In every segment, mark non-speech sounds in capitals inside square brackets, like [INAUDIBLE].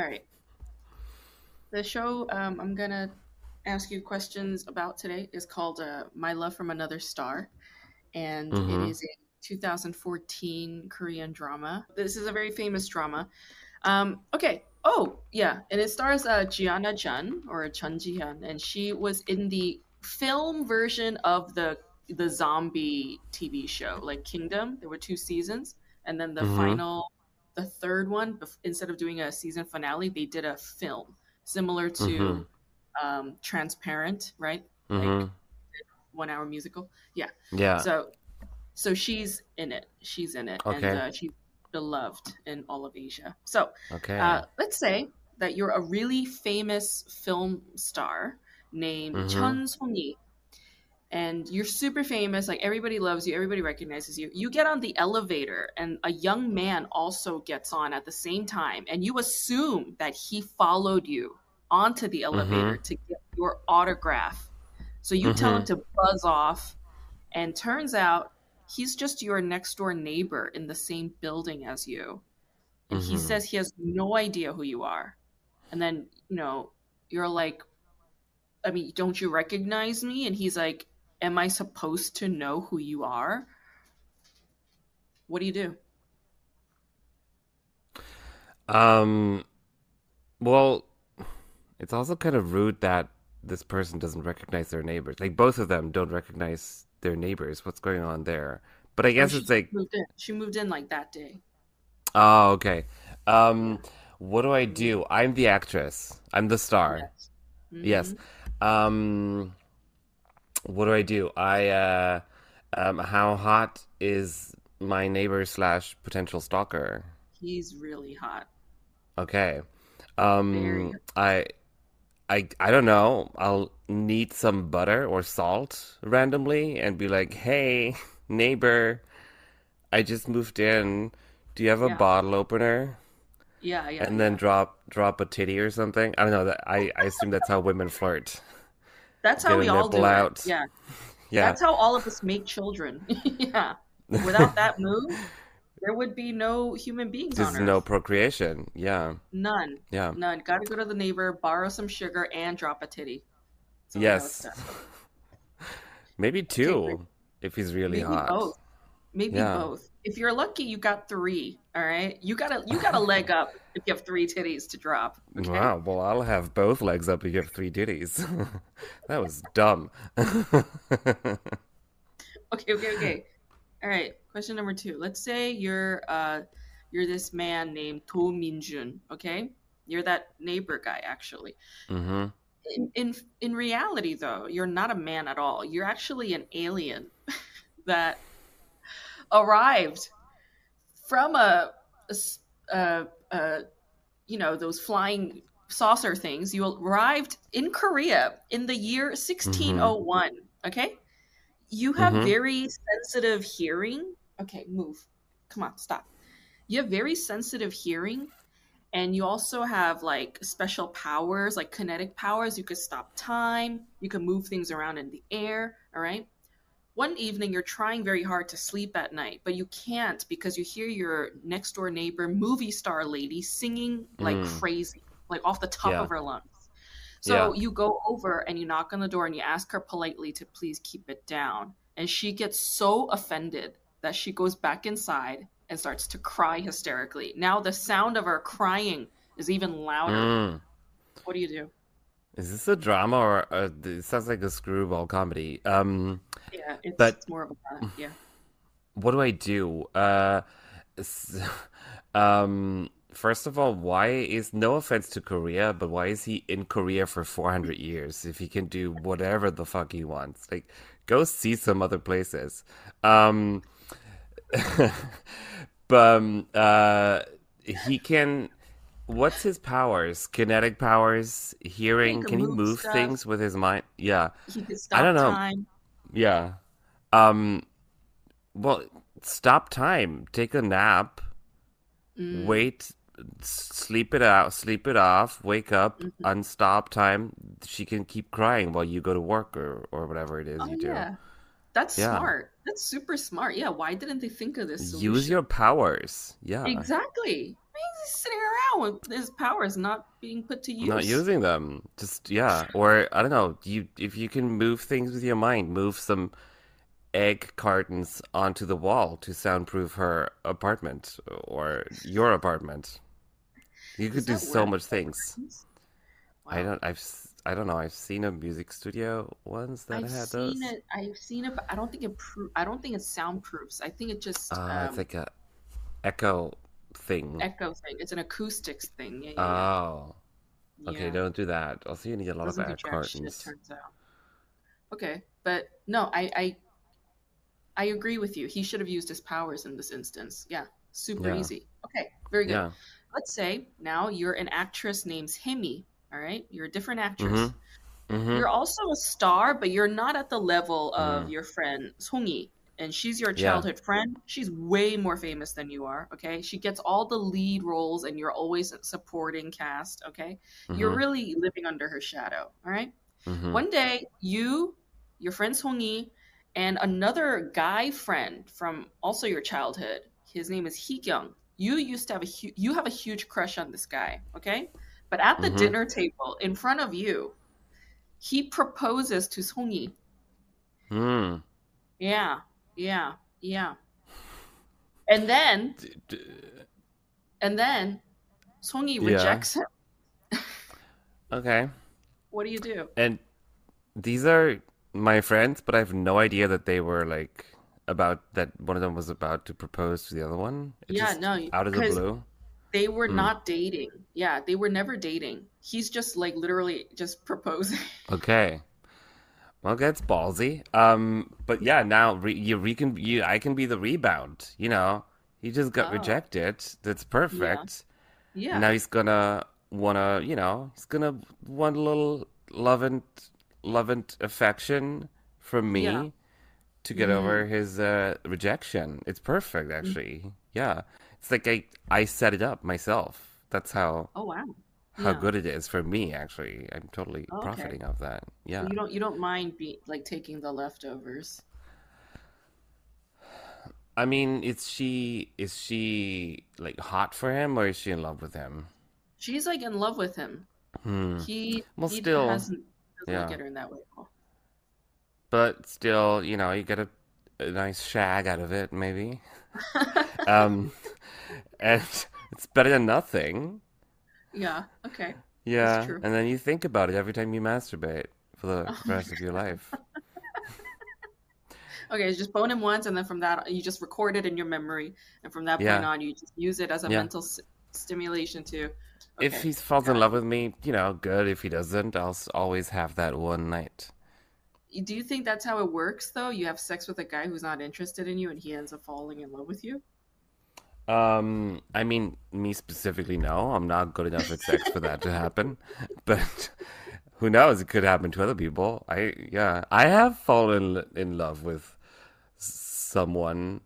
All right. The show um, I'm gonna ask you questions about today is called uh, "My Love from Another Star," and Mm-hmm. it is a 2014 Korean drama. This is a very famous drama. Um, okay. Oh, yeah, and it stars uh, Gianna Jun or Chun Ji Hyun, and she was in the film version of the the zombie TV show, like Kingdom. There were two seasons, and then the Mm-hmm. final, the third one, instead of doing a season finale, they did a film similar to Mhm. um, Transparent, right? Mm-hmm. One hour musical. Yeah. Yeah. So, so she's in it. She's in it, and uh, she's beloved in all of Asia. So, okay. uh, let's say that you're a really famous film star named Mhm. Chun Song-yi, and you're super famous. Like everybody loves you, everybody recognizes you. You get on the elevator, and a young man also gets on at the same time, and you assume that he followed you onto the elevator to get your autograph. So you tell him to buzz off, and turns out he's just your next door neighbor in the same building as you. And he Mhm. says he has no idea who you are. And then, you know, you're like, I mean, don't you recognize me? And he's like, Am I supposed to know who you are? What do you do? Um, well, it's also kind of rude that this person doesn't recognize their neighbors. Like both of them don't recognize their neighbors. What's going on there? But I guess Oh, it's like, moved. She moved in like that day. oh, okay. Um, what do I do? I'm the actress. I'm the star. Yes. Yes. Mhm. Um, what do I do? I uh, um, how hot is my neighbor slash potential stalker? He's really hot. Okay. Um, I, I, I don't know. I'll need some butter or salt randomly and be like, "Hey, [LAUGHS] neighbor, I just moved in. Do you have a Yeah. bottle opener?" Yeah, yeah. And then drop drop a titty or something. I don't know. That I, I assume that's how women flirt. [LAUGHS] That's how we all do it. Yeah. [LAUGHS] Yeah. That's how all of us make children. [LAUGHS] yeah. Without that move, there would be no human beings There's on Earth. no procreation. Yeah. None. Yeah. None. Got to go to the neighbor, borrow some sugar, and drop a titty. That's Yes. [LAUGHS] Maybe two if he's really Maybe hot. both. Maybe Yeah. both. If you're lucky, you got three. All right. You got a you got a [LAUGHS] leg up if you have three titties to drop. Okay. Wow, well, I'll have both legs up if you have three titties. [LAUGHS] that was dumb. [LAUGHS] Okay. Okay. Okay. All right. Question number two. Let's say you're uh you're this man named Do Minjun. Okay. You're that neighbor guy actually. hmm in in in reality though you're not a man at all you're actually an alien that arrived from a, you know those flying saucer things you arrived in korea in the year 1601 okay? You have Mhm. very sensitive hearing. Okay move. Come on stop. You have very sensitive hearing and you also have like special powers like kinetic powers. You could stop time. You can move things around in the air all right one evening you're trying very hard to sleep at night but you can't because you hear your next door neighbor movie star lady singing like Mm. crazy like off the top Yeah. of her lungs so Yeah. you go over and you knock on the door and you ask her politely to please keep it down and she gets so offended that she goes back inside and starts to cry hysterically. Now the sound of her crying is even louder. Mm. What do you do? Is this a drama or uh, it sounds like a screwball comedy? Um, Yeah, it's, But- it's more of a yeah. what do I do? Uh, [LAUGHS] um, first of all, why is no offense to Korea, but why is he in Korea for 400 years if he can do whatever the fuck he wants? Like, go see some other places. Um, [LAUGHS] but um, uh, he can. What's his powers? Kinetic powers, hearing. can Can he move move stuff. things with his mind? Yeah. He stop don't know. time. Yeah. Um well, stop time. Take a nap. Mm, Wait sleep it out, sleep it off, wake up, Mhm. unstop time. She can keep crying while you go to work or or whatever it is Oh you do. yeah, that's Yeah. smart. That's super smart. Yeah, why didn't they think of this? Use your powers. Yeah. exactly. He's sitting around with his powers not being put to use. Not using them. Just yeah. Or I don't know. You if you can move things with your mind, move some egg cartons onto the wall to soundproof her apartment or your apartment. You could do so much things. Wow. I don't. I've. I don't know. I've seen a music studio ones that I've had those. Seen it, I've seen it, but I don't think it. Pro- I don't think it soundproofs. I think it just. Uh, um, it's like a echo thing. Echo thing. It's an acoustics thing. Yeah, yeah, oh. Yeah. Okay, don't do that. Also, you need a lot Doesn't of air cartons. Shit, turns out. Okay, but no, I, I, I agree with you. He should have used his powers in this instance. Yeah, super easy. Okay, very good. Let's say now you're an actress named Hemi. All right, you're a different actress. Mm-hmm. Mm-hmm. You're also a star, but you're not at the level of mm-hmm. your friend Songi and she's your childhood yeah. friend. She's way more famous than you are. Okay, she gets all the lead roles, and you're always supporting cast. Okay, mm-hmm. you're really living under her shadow. All right? mm-hmm. One day, you, your friend Songi, and another guy friend from also your childhood. His name is Hee Kyung. You used to have a hu- you have a huge crush on this guy. Okay, but at the mm-hmm. dinner table in front of you, he proposes to Songi. Mm. Yeah, yeah, yeah. And then, and then, rejects yeah. him. [LAUGHS] okay. What do you do? And these are my friends, but I have no idea that they were like about that one of them was about to propose to the other one. It yeah, no, out of the blue. They were mm. not dating. Yeah, they were never dating. He's just like literally just proposing. Okay. Well, that's ballsy. Um, but yeah, now re- you, re- can, you, I can be the rebound. You know, he just got oh. rejected. That's perfect. Yeah. yeah. Now he's gonna wanna, you know, he's gonna want a little love and love and affection from me yeah. to get mm. over his uh, rejection. It's perfect, mm. actually. Mm. Yeah, it's like I I set it up myself. That's how. Oh wow how yeah. good it is for me actually. I'm totally oh, okay. profiting of that. Yeah. so you don't you don't mind be like taking the leftovers? I mean is she is she like hot for him or is she in love with him? She's like in love with him. Hmm. he well he still doesn't yeah. get her in that way at all. But still you know you get a, a nice shag out of it maybe. [LAUGHS] Um [LAUGHS] and it's better than nothing yeah. Okay. Yeah, and then you think about it every time you masturbate for the oh [LAUGHS] rest of your life. [LAUGHS] okay, it's just bone him once, and then from that you just record it in your memory, and from that yeah. point on, you just use it as a yeah. mental s- stimulation too. Okay. If he falls in love with me, you know, good. If he doesn't, I'll always have that one night. Do you think that's how it works, though? You have sex with a guy who's not interested in you, and he ends up falling in love with you. Um, I mean, me specifically, no. I'm not good enough at sex for that to happen. [LAUGHS] But who knows? It could happen to other people. I yeah, I have fallen in love with someone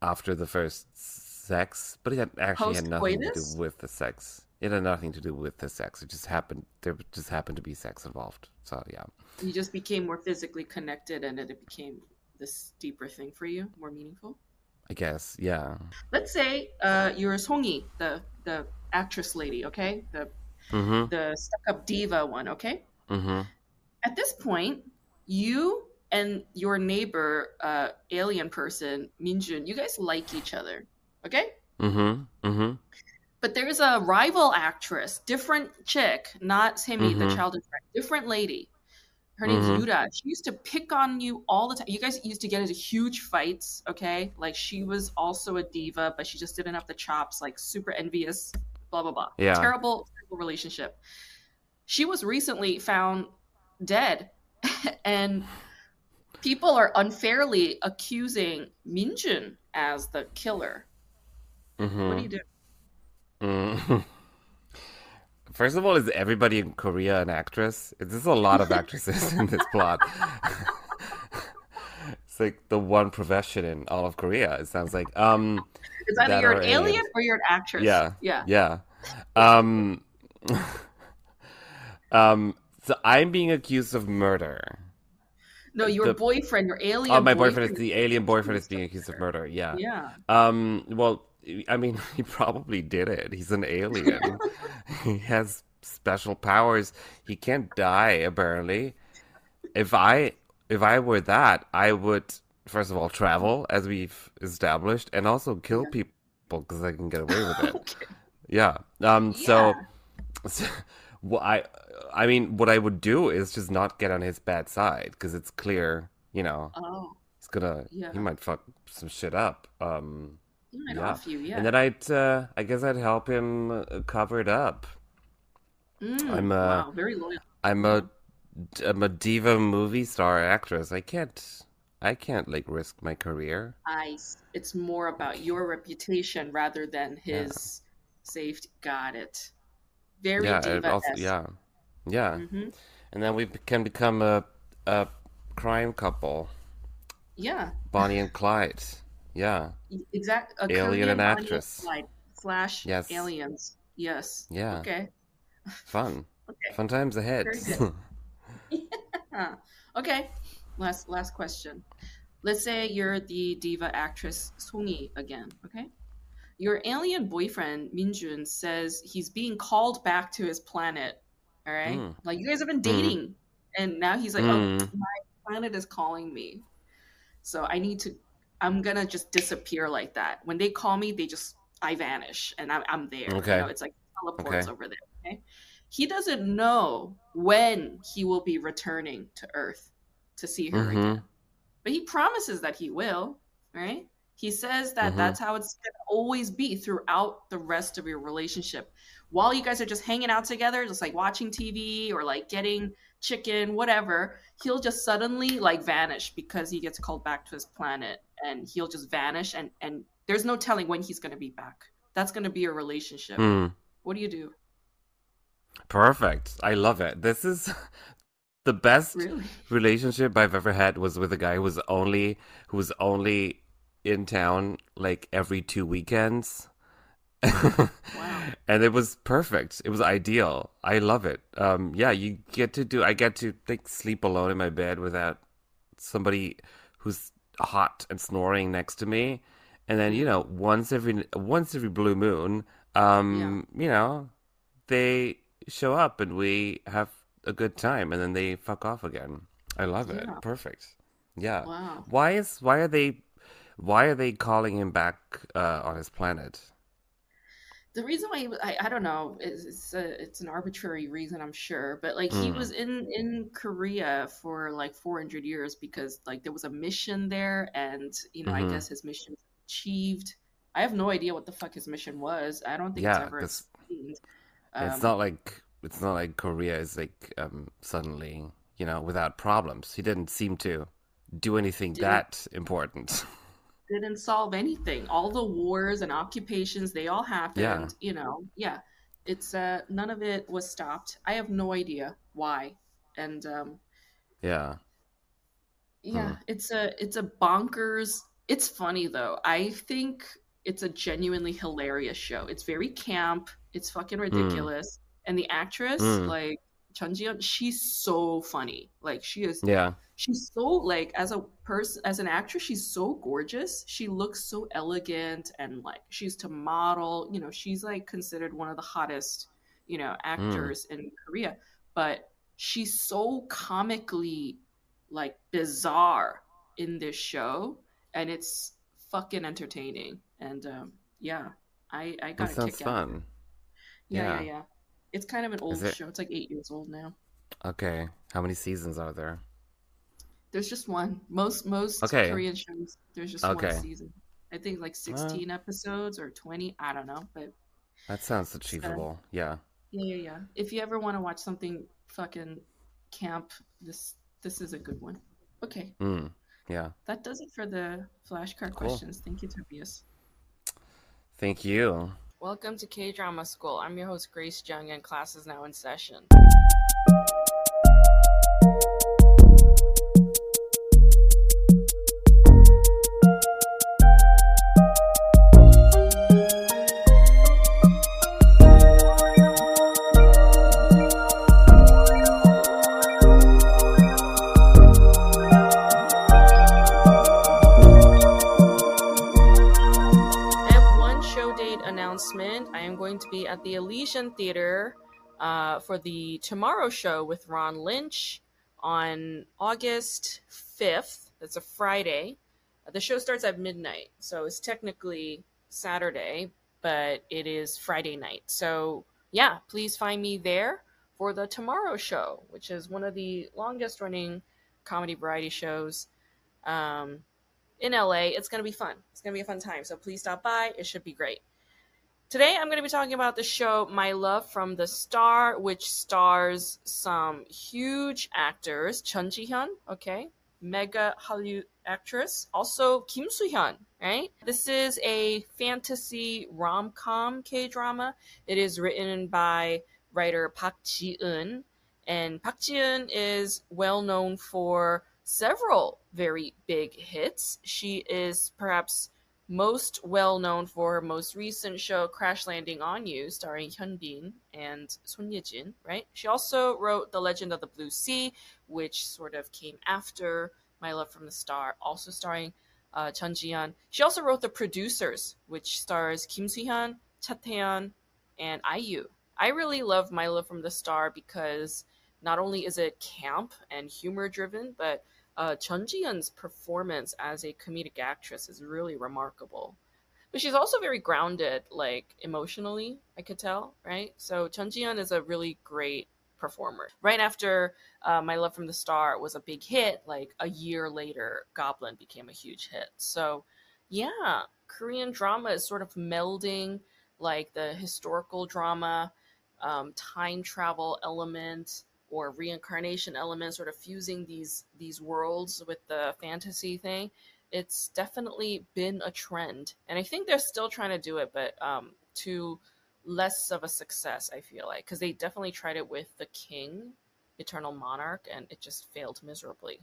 after the first sex, but it had actually had nothing to do with the sex. It had nothing to do with the sex. It just happened. There just happened to be sex involved. So yeah, you just became more physically connected, and it became this deeper thing for you, more meaningful. I guess, yeah. Let's say uh, you're Songi, the the actress lady, okay, the mm-hmm. the stuck up diva one, okay. Mm-hmm. At this point, you and your neighbor, uh, alien person Minjun, you guys like each other, okay? Mm-hmm. Mm-hmm. But there's a rival actress, different chick, not the mm-hmm. childhood friend, different lady. Her name's mm-hmm. Yuda. She used to pick on you all the time. You guys used to get into huge fights, okay? Like she was also a diva, but she just didn't have the chops, like super envious, blah blah blah. Yeah. Terrible, terrible relationship. She was recently found dead. [LAUGHS] and people are unfairly accusing Minjun as the killer. Mm-hmm. What do you do? Mm-hmm. [LAUGHS] First of all, is everybody in Korea an actress? There's a lot of actresses in this [LAUGHS] plot. it's like the one profession in all of Korea. It sounds like. Um, it's either you're an alien or you're an actress. Yeah, yeah, yeah. Um, [LAUGHS] um, so I'm being accused of murder. No, your the, boyfriend, your alien. Oh, my boyfriend, boyfriend is the alien boyfriend is being accused of murder. Yeah. Yeah. Um. Well, I mean, [LAUGHS] he probably did it. He's an alien. [LAUGHS] he has special powers. He can't die apparently. If I if I were that, I would first of all travel as we've established and also kill yeah. people because I can get away with it. [LAUGHS] okay. Yeah. Um yeah. so, so well, I I mean what I would do is just not get on his bad side because it's clear, you know. Oh. He's gonna yeah. he might fuck some shit up. Um yeah. off you, yeah. And then I'd uh, I guess I'd help him uh, cover it up. Mm, I'm a, wow, very loyal. I'm a I'm a diva movie star actress. I can't I can't like risk my career. I it's more about your reputation rather than his yeah. safety. Got it. Very yeah, diva. Also, yeah, yeah. Mm-hmm. And then we can become a a crime couple. Yeah. Bonnie and Clyde. Yeah. Exactly. Alien and actress. Clyde slash yes. aliens. Yes. Yeah. Okay. Fun. [LAUGHS] okay. Fun times ahead. [LAUGHS] yeah. Okay. Last last question. Let's say you're the diva actress Songi again. Okay. Your alien boyfriend Minjun says he's being called back to his planet. All right. Mm. Like you guys have been hmm. dating, mm. and now he's like, mm. "Oh, my planet is calling me." So I need to. I'm gonna just disappear like that. When they call me, they just I vanish, and I'm, I'm there. Okay. You know, it's like teleports okay. over there. Okay. He doesn't know when he will be returning to Earth to see her mm-hmm. again, but he promises that he will. Right. He says that mm-hmm. that's how it's to always be throughout the rest of your relationship. While you guys are just hanging out together, just like watching TV or like getting chicken, whatever, he'll just suddenly like vanish because he gets called back to his planet and he'll just vanish and and there's no telling when he's going to be back. That's going to be a relationship. Mm. What do you do? Perfect. I love it. This is [LAUGHS] the best really? relationship I've ever had was with a guy who was only who was only in town like every two weekends. Wow. [LAUGHS] And it was perfect. It was ideal. I love it. Um yeah, you get to do I get to like sleep alone in my bed without somebody who's hot and snoring next to me. And then, you know, once every once every blue moon, um, yeah. you know, they show up and we have a good time and then they fuck off again. I love it. Perfect. Yeah. Wow. Why is why are they why are they calling him back uh, on his planet? The reason why he, I, I don't know it's it's, a, it's an arbitrary reason I'm sure but like mm. he was in in Korea for like 400 years because like there was a mission there and you know mm-hmm. I guess his mission achieved I have no idea what the fuck his mission was I don't think yeah, it's ever explained um, it's not like it's not like Korea is like um, suddenly you know without problems. He didn't seem to do anything that important. [LAUGHS] Didn't solve anything. All the wars and occupations they all happened. Yeah. You know, yeah. It's uh none of it was stopped. I have no idea why. And um Yeah. Yeah, hmm. it's a it's a bonkers. It's funny though. I think it's a genuinely hilarious show. It's very camp. It's fucking hmm. ridiculous. Mm. And the actress, mm. like Chun Ji she's so funny. Like she is Yeah. She's so like as a person as an actress, she's so gorgeous. She looks so elegant and like she's to model, you know, she's like considered one of the hottest, you know, actors mm. in Korea. But she's so comically like bizarre in this show and it's fucking entertaining. And um yeah, I I got that sounds fun. Yeah, yeah, yeah, yeah. It's kind of an old it... show. It's like eight years old now. Okay, how many seasons are there? There's just one. Most most okay. Korean shows, there's just okay. one season. I think like 16 uh, episodes or 20. I don't know, but that sounds achievable. Uh, yeah. Yeah, yeah, yeah. If you ever want to watch something fucking camp, this this is a good one. Okay. Mm, yeah. That does it for the flashcard cool. questions. Thank you, Tobias. Thank you. Welcome to K Drama School. I'm your host, Grace Jung, and class is now in session. Theater uh, for the Tomorrow Show with Ron Lynch on August 5th. That's a Friday. The show starts at midnight, so it's technically Saturday, but it is Friday night. So, yeah, please find me there for the Tomorrow Show, which is one of the longest running comedy variety shows um, in LA. It's going to be fun. It's going to be a fun time. So please stop by. It should be great. Today, I'm going to be talking about the show My Love from the Star, which stars some huge actors. Chun Ji Hyun, okay, mega Hallyu actress. Also, Kim Soo Hyun, right? This is a fantasy rom com K drama. It is written by writer Park Ji Eun, and Park Ji Eun is well known for several very big hits. She is perhaps most well known for her most recent show Crash Landing on You, starring Hyun Bin and Son Ye Jin, right? She also wrote The Legend of the Blue Sea, which sort of came after My Love from the Star, also starring uh, Chun Ji-hyun. She also wrote The Producers, which stars Kim Soo-hyun, Cha Tae-hyun, and IU. I really love My Love from the Star because not only is it camp and humor driven, but uh, Chun Ji-hyun's performance as a comedic actress is really remarkable. But she's also very grounded, like emotionally, I could tell, right? So Chun Ji-hyun is a really great performer. Right after uh, My Love from the Star was a big hit, like a year later, Goblin became a huge hit. So, yeah, Korean drama is sort of melding like the historical drama, um, time travel element, or reincarnation element, sort of fusing these these worlds with the fantasy thing. It's definitely been a trend, and I think they're still trying to do it, but um, to less of a success. I feel like because they definitely tried it with the King, Eternal Monarch, and it just failed miserably.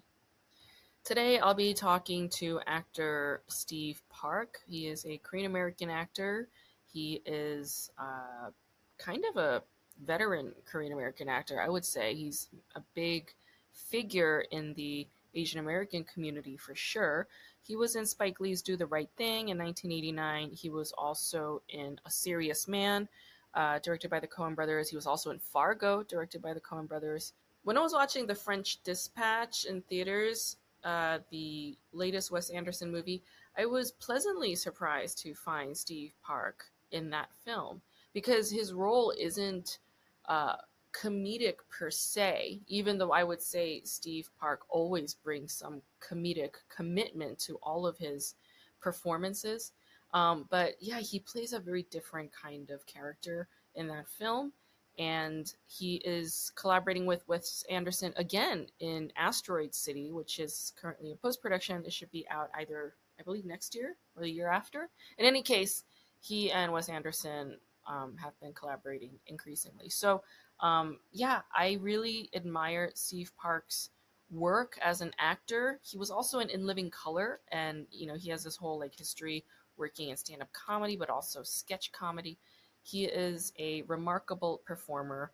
Today, I'll be talking to actor Steve Park. He is a Korean American actor. He is uh, kind of a veteran Korean American actor. I would say he's a big figure in the Asian American community for sure. He was in Spike Lee's Do the Right Thing in 1989. He was also in A Serious Man, uh, directed by the Coen brothers. He was also in Fargo, directed by the Coen brothers. When I was watching The French Dispatch in theaters, uh, the latest Wes Anderson movie, I was pleasantly surprised to find Steve Park in that film because his role isn't uh, comedic per se, even though I would say Steve Park always brings some comedic commitment to all of his performances. Um, but yeah, he plays a very different kind of character in that film. And he is collaborating with Wes Anderson again in Asteroid City, which is currently in post production. It should be out either, I believe, next year or the year after. In any case, he and Wes Anderson um, have been collaborating increasingly. So, um, yeah, I really admire Steve Park's work as an actor. He was also in In Living Color, and you know he has this whole like history working in stand-up comedy, but also sketch comedy. He is a remarkable performer.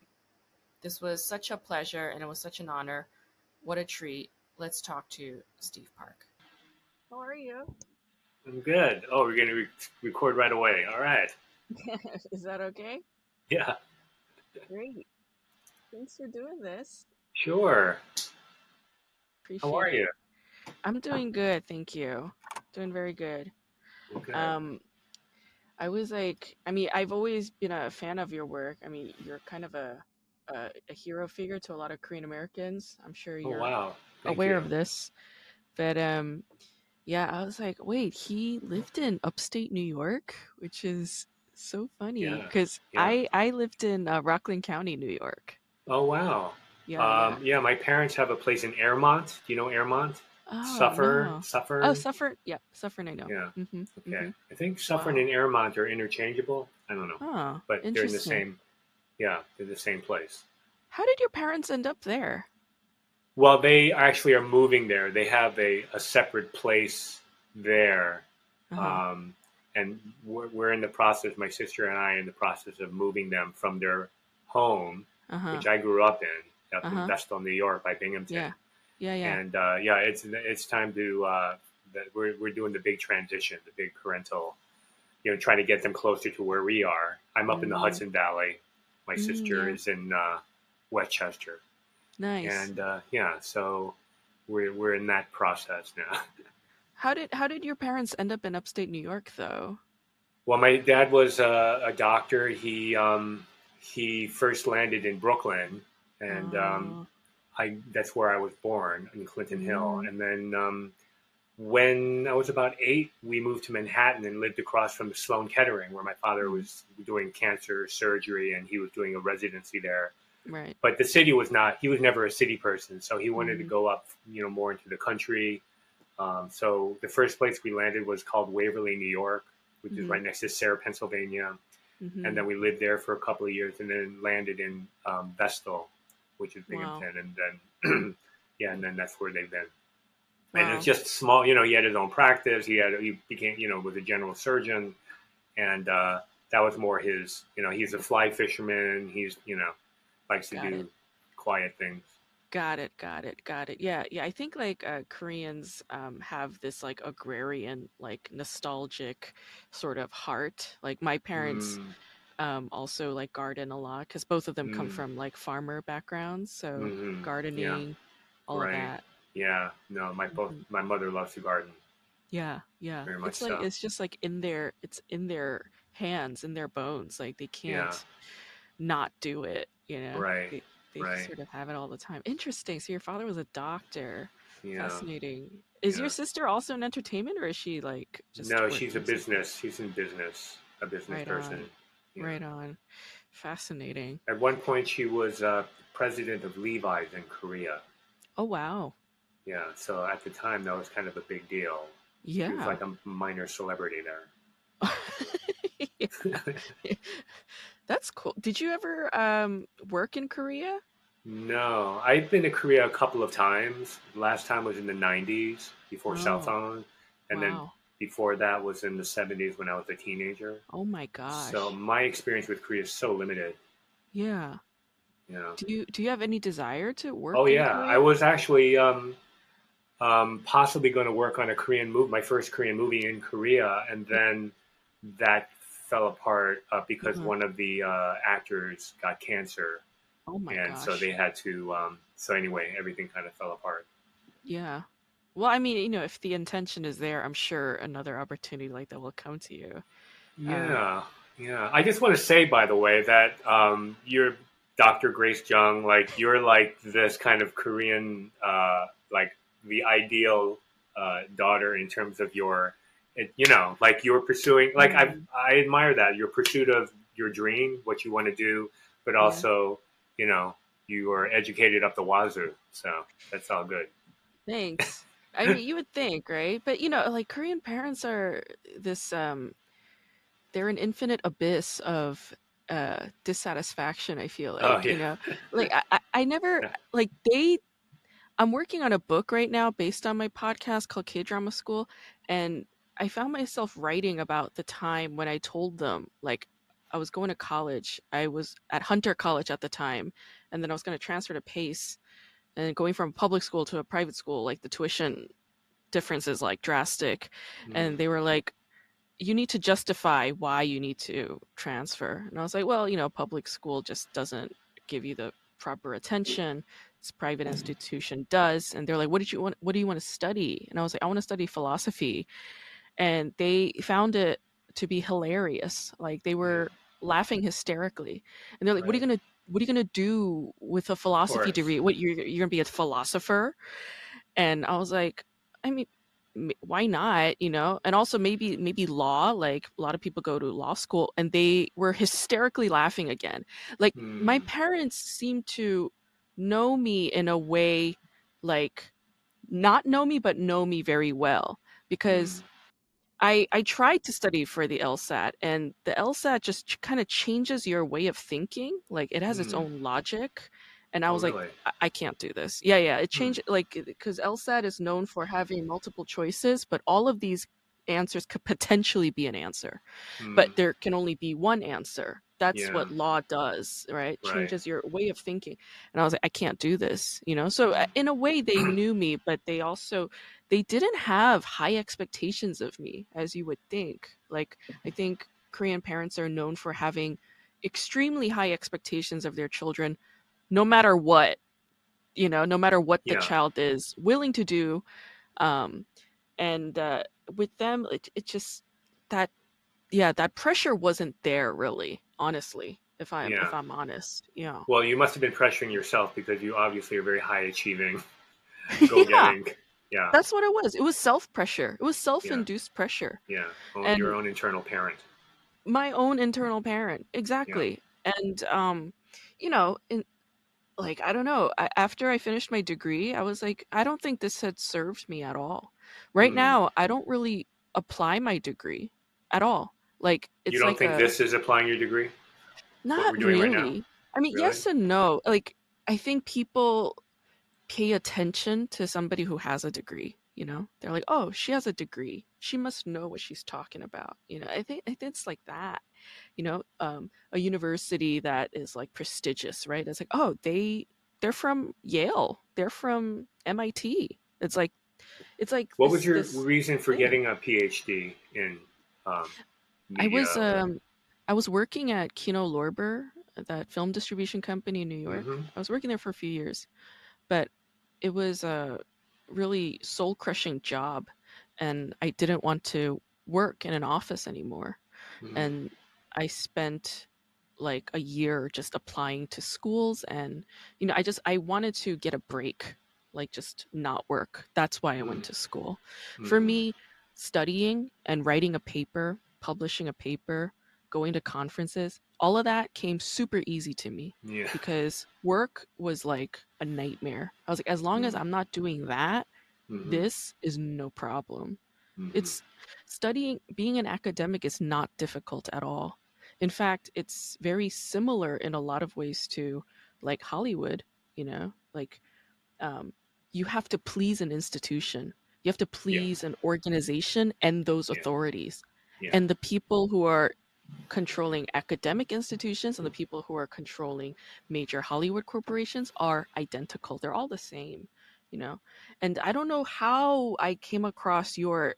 This was such a pleasure, and it was such an honor. What a treat! Let's talk to Steve Park. How are you? I'm good. Oh, we're going to re- record right away. All right. [LAUGHS] Is that okay? Yeah. Great. Thanks for doing this. Sure. Appreciate How are you? I'm doing good, thank you. Doing very good. Okay. Um I was like I mean, I've always been a fan of your work. I mean, you're kind of a a, a hero figure to a lot of Korean Americans. I'm sure oh, you're oh, wow. Aware you. of this. But um yeah, I was like, wait, he lived in upstate New York, which is so funny because Yeah. I I lived in uh, Rockland County, New York. Oh, wow. Yeah, Um, yeah, my parents have a place in Airmont. Do you know Airmont? yeah. Oh, Suffer, no. Suffer. Oh, Suffern. Yeah, Suffern. I know. Yeah. hmm Okay. I think Suffern Wow. and Airmont are interchangeable. I don't know, Oh, but they're in the same. Yeah, they're the same place. How did your parents end up there? Well, they actually are moving there. They have a, a separate place there. Uh-huh. Um, and we're, we're in the process, my sister and I in the process of moving them from their home, uh-huh. which I grew up in, up Uh-huh. in Vestal, New York, by Binghamton. Yeah. Yeah, yeah. And uh, yeah, it's it's time to uh, that we're we're doing the big transition, the big parental, you know, trying to get them closer to where we are. I'm up in the Mhm. Hudson Valley, My Mm, sister is in uh, Westchester, Nice. and uh, yeah, so we're we're in that process now. [LAUGHS] how did how did your parents end up in upstate New York though? Well, my dad was a, a doctor. He um, he first landed in Brooklyn, and um, I that's where I was born in Clinton Hill. Mm. And then um, when I was about eight, we moved to Manhattan and lived across from Sloan Kettering, where my father Mm. was doing cancer surgery, and he was doing a residency there. Oh, right. But the city was not. He was never a city person, so he wanted to Mhm. go up, you know, more into the country. Um, so the first place we landed was called Waverly, New York, which is Mhm. right next to Sayre, Pennsylvania Mhm. and then we lived there for a couple of years, and then landed in um, Vestal, which is Wow. Binghamton, and then [CLEARS THROAT] yeah, and then that's where they've been. And it's just small, you know. He had his own practice. He had he became, you know, was a general surgeon, and uh, that was more his. You know, he's a fly fisherman. He's you know likes to Got do it. quiet things. Got it, got it, got it. Yeah, yeah. I think like uh, Koreans um, have this like agrarian, like nostalgic sort of heart. Like my parents Mm, um, also like garden a lot because both of them come Mm. from like farmer backgrounds. So mhm. gardening, all Right. of that. Yeah, no, my both Mhm. my mother loves to garden. Yeah, yeah. Very much It's like so. it's just like in their it's in their hands, in their bones. Like they can't Yeah. not do it. You know, Right, They, they right. sort of have it all the time. Interesting. So your father was a doctor. Yeah. Fascinating. Is Yeah. your sister also in entertainment, or is she like just No, she's a business. She's in business, a business Right person. on. Yeah. Right on. Fascinating. At one point, she was uh, president of Levi's in Korea. Oh wow. Yeah, so at the time, that was kind of a big deal. Yeah. She was like a minor celebrity there. [LAUGHS] [LAUGHS] [LAUGHS] That's cool. Did you ever um, work in Korea? no, I've been to Korea a couple of times. Last time was in the 90s before cell Oh. phone. And then before that was in the 70s when I was a teenager. oh my gosh. So my experience with Korea is so limited. yeah. Know. Do you do you have any desire to work? Oh yeah, Korea? I was actually um, um, possibly going to work on a Korean movie, my first Korean movie in Korea, and then that fell apart uh, because Mhm. one of the uh, actors got cancer, Oh my and gosh. so they had to. Um, so anyway, everything kind of fell apart. Yeah. Well, I mean, you know, if the intention is there, I'm sure another opportunity like that will come to you. Yeah, yeah. I just want to say, by the way, that um, you're Dr. Grace Jung. Like you're like this kind of Korean, uh, like the ideal uh, daughter in terms of your, it, you know, like you're pursuing. Like I, Mhm. I admire that your pursuit of your dream, what you want to do, but Yeah. also, you know, you are educated up the wazoo. So that's all good. Thanks. [LAUGHS] I mean, you would think, right? But you know, like Korean parents are this um they're an infinite abyss of uh dissatisfaction, I feel like, Oh, you know. [LAUGHS] Like I, I, I never Yeah. like they I'm working on a book right now based on my podcast called K Drama School and I found myself writing about the time when I told them like I was going to college. I was at Hunter College at the time and then I was going to transfer to Pace and going from public school to a private school like the tuition difference is like drastic Mm. and they were like you need to justify why you need to transfer and i was like well you know public school just doesn't give you the proper attention this private institution does and they're like what did you want what do you want to study and i was like i want to study philosophy and they found it to be hilarious like they were laughing hysterically and they're like what are you going to what are you to do with a philosophy degree? What you're, you're going to be a philosopher? And i was like i mean why not? You know? And also maybe maybe law like a lot of people go to law school and they were hysterically laughing again. Like my Mm. parents seem to know me in a way like not know me but know me very well because Mm. I I tried to study for the LSAT, and the LSAT just kind of changes your way of thinking. Like it has its Mm. own logic, and I Oh, was like, really? I, I can't do this. Yeah, yeah. It Hmm. changed like because LSAT is known for having multiple choices, but all of these answers could potentially be an answer, Mm. but there can only be one answer. That's Yeah. what law does, right? Right. Changes your way of thinking. And I was like, I can't do this, you know. So uh, in a way, they [CLEARS THROAT] knew me, but they also they didn't have high expectations of me, as you would think. Like I think Korean parents are known for having extremely high expectations of their children, no matter what, you know, no matter what the Yeah. child is willing to do. Um, and uh, with them, it, it just that, yeah, that pressure wasn't there really, honestly. If I'm Yeah. if I'm honest, yeah, Well, you must have been pressuring yourself because you obviously are very high achieving, [LAUGHS] go yeah, getting. Yeah, that's what it was. It was self pressure. It was self induced pressure. yeah. Own and- your own internal parent. my own internal parent exactly and um you know in like i don't know I, after i finished my degree i was like i don't think this had served me at all right Mm. now i don't really apply my degree at all like it's you don't like think a, this is applying your degree? not we're doing really. Right i mean Really? yes and no. Like i think people pay attention to somebody who has a degree you know? They're like oh she has a degree. She must know what she's talking about. You know i think i think it's like that you know? Um a university that is like prestigious right? It's like oh they they're from yale. They're from mit it's like it's like What this- was your reason for thing. getting a PhD in? Um, I was um I was working at Kino Lorber, that film distribution company in New York. Mhm. I was working there for a few years, but it was a really soul crushing job, and I didn't want to work in an office anymore. Mhm. And I spent like a year just applying to schools, and you know, I just I wanted to get a break, like just not work. That's why I went Mm. to school for Mhm. me studying and writing a paper publishing a paper going to conferences all of that came super easy to me yeah, because work was like a nightmare i was like as long as Mhm. i'm not doing that Mhm. this is no problem Mhm. it's studying being an academic is not difficult at all in fact it's very similar in a lot of ways to like hollywood you know like um, you have to please an institution you have to please an organization and those Yeah. authorities Yeah. and the people who are controlling academic institutions and the people who are controlling major hollywood corporations are identical. They're all the same you know? And i don't know how i came across your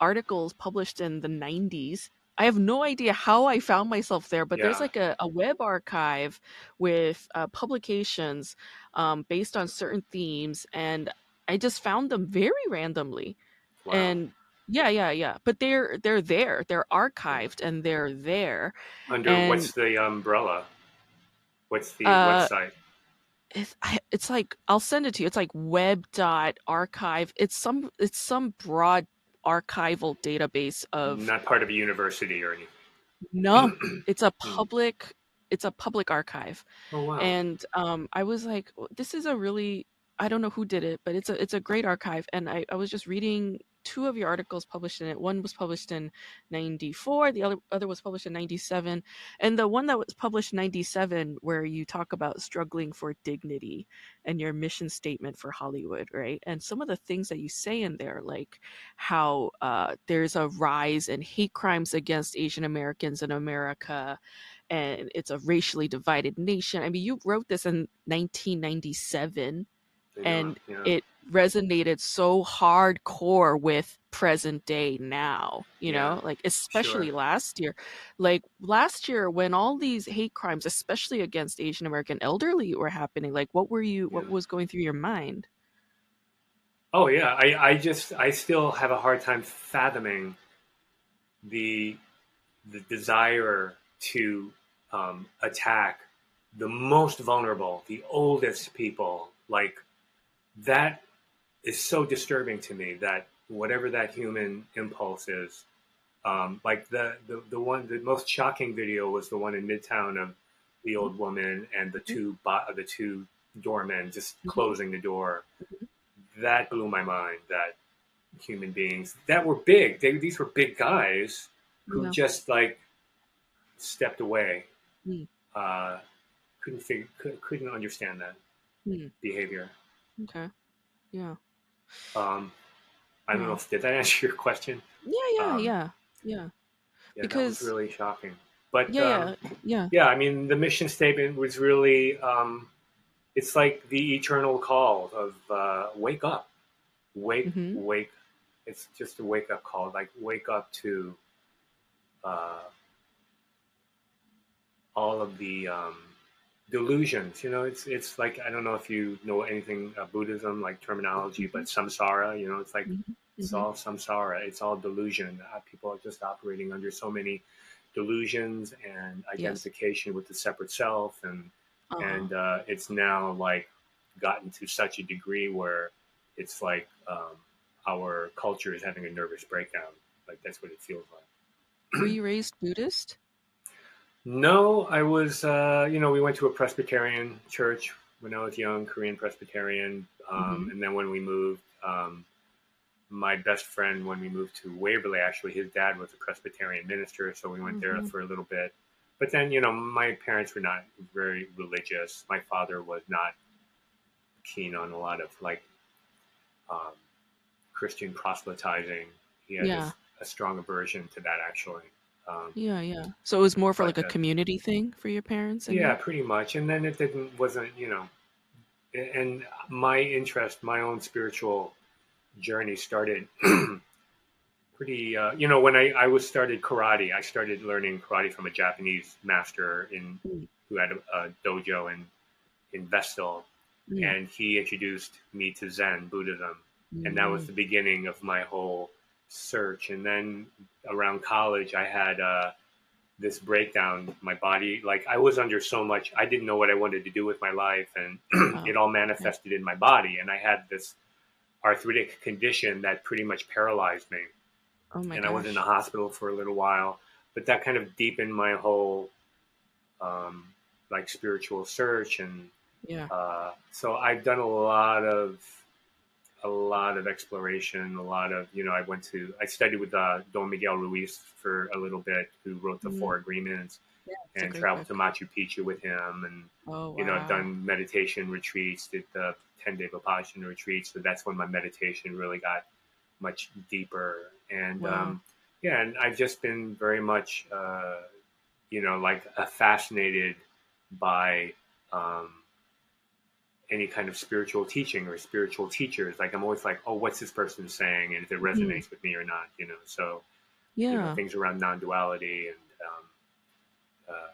articles published in the 90s i have no idea how i found myself there but there's like a, a web archive with uh, publications um, based on certain themes and i just found them very randomly. Wow. and yeah yeah yeah but they're they're there they're archived and they're there under and- what's the umbrella? What's the Uh, website? it's, it's like i'll send it to you it's like web dot archive it's some it's some broad archival database of Not part of a university or anything. no [CLEARS THROAT] it's a Hmm. public it's a public archive Oh wow. and um i was like this is a really i don't know who did it but it's a it's a great archive and i, I was just reading two of your articles published in it one was published in 94 the other other was published in 97 and the one that was published in 97 where you talk about struggling for dignity and your mission statement for hollywood right and some of the things that you say in there like how uh, there's a rise in hate crimes against asian americans in america and it's a racially divided nation. I mean, you wrote this in 1997 Yeah, and yeah. it resonated so hardcore with present day now, you Yeah, know, like especially sure. last year. Like last year when all these hate crimes, especially against Asian American elderly were happening, like what were you what was going through your mind? Oh yeah, I, I just I still have a hard time fathoming the the desire to um, attack the most vulnerable, the oldest people. Like that is so disturbing to me. That whatever that human impulse is, um, like the, the the one the most shocking video was the one in Midtown of the old woman and the two bo- the two doormen just Mhm. closing the door that blew my mind that human beings that were big they, these were big guys who Yeah. just like stepped away Mm. uh, couldn't figure could, couldn't understand that Hmm. behavior Okay. Yeah. um, i don't know if did that [LAUGHS] answer your question Yeah, yeah, Um, yeah. Yeah. yeah, Because- that was really shocking but Yeah, um, yeah. Yeah. yeah i mean the mission statement was really um, it's like the eternal call of uh, wake up wake Mhm. wake it's just a wake up call like wake up to uh, all of the um, delusions. You know, it's it's like I don't know if you know anything uh, Buddhism like terminology, but samsara. You know, it's like Mhm. it's Mhm. all samsara. It's all delusion. Uh, people are just operating under so many delusions and identification with the separate self, and Uh-huh. and uh, it's now like gotten to such a degree where it's like um, our culture is having a nervous breakdown. Like that's what it feels like. Were you raised Buddhist? No, I was, uh, you know, we went to a Presbyterian church when I was young, Korean Presbyterian. Um, And then when we moved, um, my best friend, when we moved to Waverly, actually, his dad was a Presbyterian minister. So we went there Mhm. for a little bit. But then, you know, my parents were not very religious. My father was not keen on a lot of like um, Christian proselytizing. He had Yeah. a, a strong aversion to that, actually. Um, Yeah, yeah. So it was more for like a community thing for your parents? and yeah pretty much and then it didn't wasn't you know and my interest my own spiritual journey started [CLEARS THROAT] pretty uh, you know when I, I was started karate i started learning karate from a japanese master in Mm. who had a, a dojo in in Vestal Mm, and he introduced me to zen buddhism and that was mm, the beginning of my whole search and then around college i had uh, this breakdown my body like i was under so much i didn't know what i wanted to do with my life and [CLEARS THROAT] Wow. it all manifested in my body and i had this arthritic condition that pretty much paralyzed me Oh my and i was in the hospital for a little while but that kind of deepened my whole um, like spiritual search and Yeah. uh, so I've done a lot of a lot of exploration, a lot of you know. I went to I studied with uh, Don Miguel Ruiz for a little bit, who wrote the Mhm. Four Agreements, Yeah, and traveled book. to Machu Picchu with him, and Oh, you know I've done meditation retreats, did the ten day Vipassana retreats. So that's when my meditation really got much deeper, and Wow. um, yeah, and I've just been very much uh, you know like uh, fascinated by. Um, any kind of spiritual teaching or spiritual teachers. Like I'm always like, oh, what's this person saying, and if it resonates with me or not, you know. So you know, Mm-hmm. Yeah. things around non-duality and um, uh,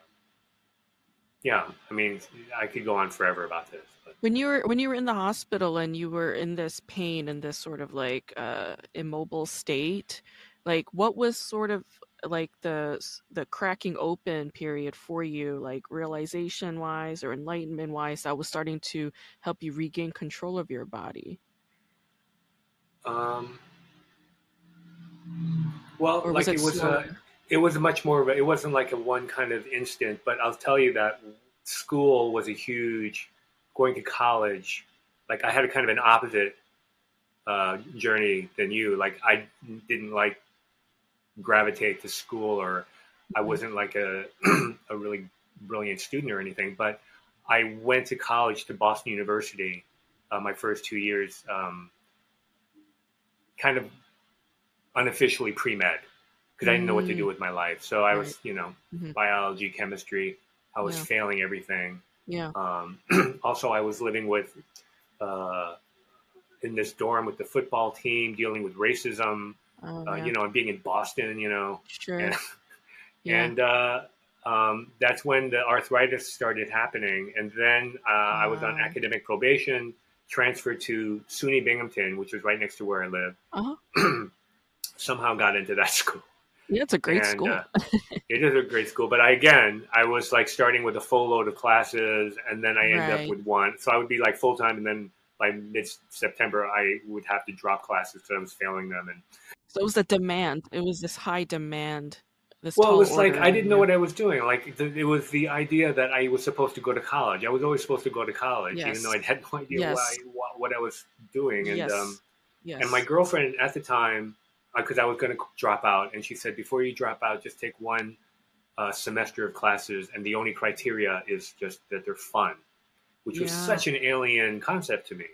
yeah, I mean, I could go on forever about this. But When you were when you were in the hospital and you were in this pain and this sort of like uh immobile state, like what was sort of like the the cracking open period for you like realization wise or enlightenment wise that was starting to help you regain control of your body um, well, or like it it was, slower? it was much more of a, it wasn't like a one kind of instant, but I'll tell you that school was a huge, going to college, like I had a kind of an opposite uh, journey than you. Like I didn't like gravitate to school or I wasn't like a, [CLEARS THROAT] a really brilliant student or anything, but I went to college to Boston University, uh, my first two years, um, kind of unofficially pre-med because I didn't know what to do Mm. with my life. So I was, you know, Mhm. biology, chemistry. I was Yeah. failing everything. yeah Um, [CLEARS THROAT] also, I was living with uh, in this dorm with the football team, dealing with racism. Oh, Uh. You know, and being in Boston. You know, sure and, [LAUGHS] yeah and uh, um, that's when the arthritis started happening. And then uh, I was on academic probation, transferred to SUNY Binghamton, which was right next to where I live. Uh-huh. [CLEARS THROAT] Somehow got into that [LAUGHS] school. yeah it's a great And, school uh, [LAUGHS] it is a great school, but I, again, I was like starting with a full load of classes, and then I ended Right. up with one. So I would be like full time, and then by mid September, I would have to drop classes because I was failing them. And so it was the demand it was this high demand this well, it was like I didn't know what I was doing. Like the, it was the idea that I was supposed to go to college. I was always supposed to go to college, even though I had no idea Yes. why, what, what I was doing. And yes um, yes and my girlfriend at the time, because I was going to drop out, and she said, before you drop out, just take one uh, semester of classes, and the only criteria is just that they're fun, which was such an alien concept to me.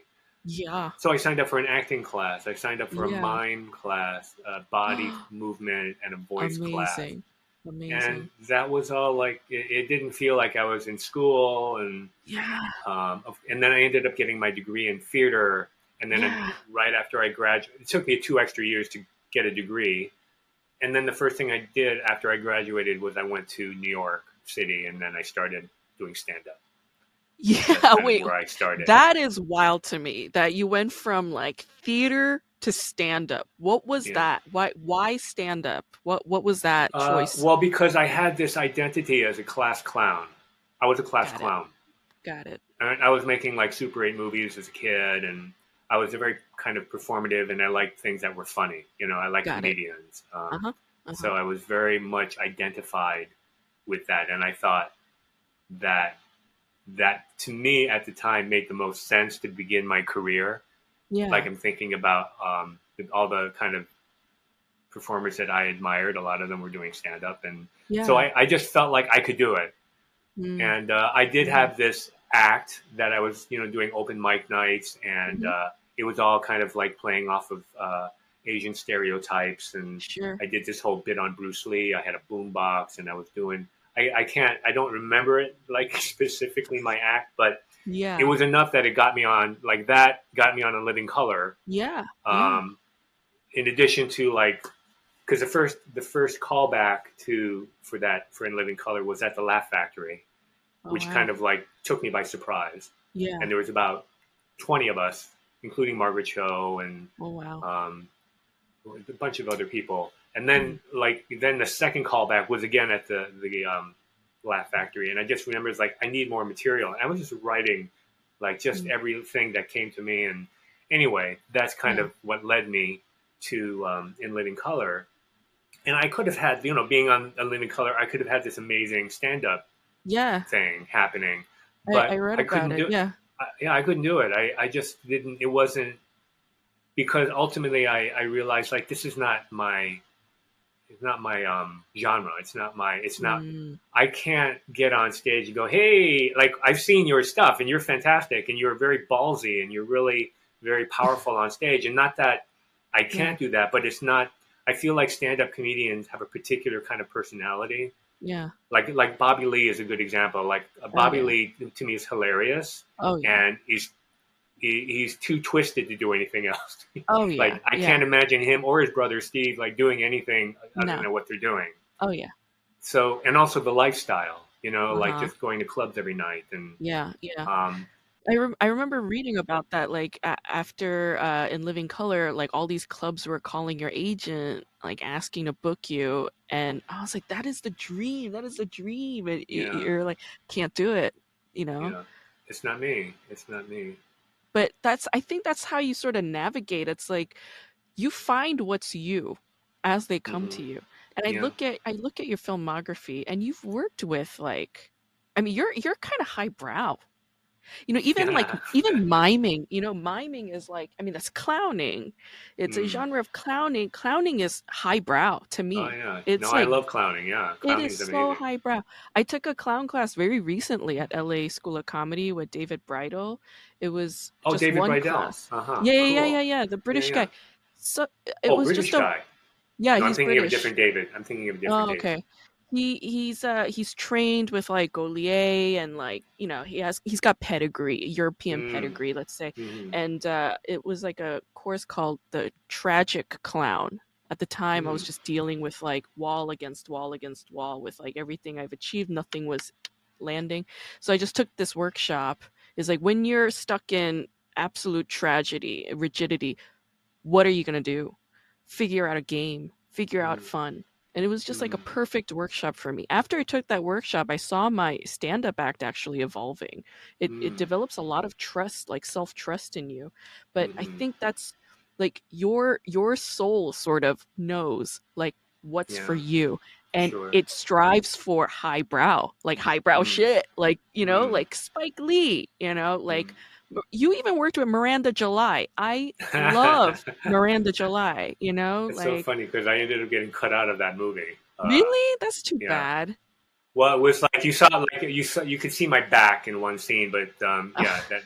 Yeah So I signed up for an acting class. I signed up for Yeah. a mime class, a body [GASPS] movement, and a voice class. amazing amazing And that was all like it, it didn't feel like I was in school, and yeah um, and then I ended up getting my degree in theater. And then Yeah. right after I graduated, it took me two extra years to get a degree. And then the first thing I did after I graduated was I went to New York city, and then I started doing stand up. Yeah, wait. where I started. That is wild to me that you went from like theater to stand up. What was Yeah. that? Why why stand up? What what was that Uh, choice? well, because I had this identity as a class clown. I was a class Got it. clown. Got it. And I was making like Super 8 movies as a kid, and I was a very kind of performative, and I liked things that were funny. You know, I like Got comedians. Um, Uh-huh. Uh-huh. So I was very much identified with that, and I thought that that to me at the time made the most sense to begin my career. yeah. Like I'm thinking about um, all the kind of performers that I admired. A lot of them were doing stand up, and yeah. so I, I just felt like I could do it. Mm. And uh, I did Yeah. have this act that I was, you know, doing open mic nights, and Mhm. uh, it was all kind of like playing off of uh, Asian stereotypes. And sure. I did this whole bit on Bruce Lee. I had a boombox, and I was doing. I, I can't. I don't remember it like [LAUGHS] specifically my act, but Yeah. it was enough that it got me on. Like that got me on a Living Color. yeah. yeah. Um, In addition to like, because the first the first callback to for that for In Living Color was at the Laugh Factory Oh, which wow. kind of like took me by surprise. Yeah. And there was about 20 of us, including Margaret Cho and Oh wow. um, a bunch of other people. And then like then the second callback was again at the the um, Laugh Factory, and I just remember it's like I need more material. And I was just writing like just Mm. everything that came to me. And anyway, that's kind Yeah. of what led me to um, In Living Color. And I could have had, you know, being on, on Living Color, I could have had this amazing stand up yeah. thing happening. But I read I about couldn't it. do it. Yeah. I, yeah, I couldn't do it. I, I just didn't. It wasn't because ultimately I, I realized like this is not my it's not my um genre. It's not my it's not Mm, I can't get on stage and go, hey, like I've seen your stuff and you're fantastic and you're very ballsy and you're really very powerful on stage. And not that I can't do that, but it's not. I feel like stand-up comedians have a particular kind of personality. yeah. Like like Bobby Lee is a good example. Like Bobby yeah. Lee to me is hilarious Oh yeah. and he's he, he's too twisted to do anything else. [LAUGHS] Oh yeah. like I yeah. can't imagine him or his brother Steve like doing anything other No. than what they're doing. Oh yeah. So and also the lifestyle, you know, like Uh-huh. just going to clubs every night and Yeah. Yeah. um I, rem- I remember reading about that like a- after uh, in living color like all these clubs were calling your agent like asking to book you and i was like that is the dream that is the dream and Yeah. you're like can't do it you know you know, it's not me. It's not me. But that's i think that's how you sort of navigate it's like you find what's you as they come to Mhm. you and i look at i look at your filmography and you've worked with like i mean you're you're kind of highbrow you know even like even miming you know miming is like i mean that's clowning it's a Mm. genre of clowning clowning is highbrow to me Oh yeah. It's no, I love clowning, yeah. it is so highbrow. I took a clown class very recently at LA School of Comedy with David Bridel. It was oh, just David one Bridel. class. Uh-huh. Yeah, yeah, yeah, cool. yeah, yeah. The British yeah. guy. So it oh, was British just a guy. yeah. No, I'm thinking British. of a different David. I'm thinking of a different Oh, David. He he's uh he's trained with like Gaulier and like you know he has he's got pedigree European Mm. pedigree let's say Mhm. and uh it was like a course called the tragic clown at the time i was Mm. just dealing with like wall against wall against wall with like everything i've achieved nothing was landing so i just took this workshop is like when you're stuck in absolute tragedy rigidity what are you going to do figure out a game figure out Mm. fun and it was just like a Mm. perfect workshop for me after i took that workshop i saw my stand-up act actually evolving it, it Mm. develops a lot of trust like self-trust in you but i Mhm. think that's like your your soul sort of knows like what's for you and Sure. it strives for highbrow like highbrow Mm. shit like you know Mm. like spike lee you know like Mm. You even worked with miranda july i love [LAUGHS] miranda july you know It's like so funny because I ended up getting cut out of that movie. Uh, really that's too yeah. bad Well, it was like you saw, like you saw, you could see my back in one scene, but um, yeah, that.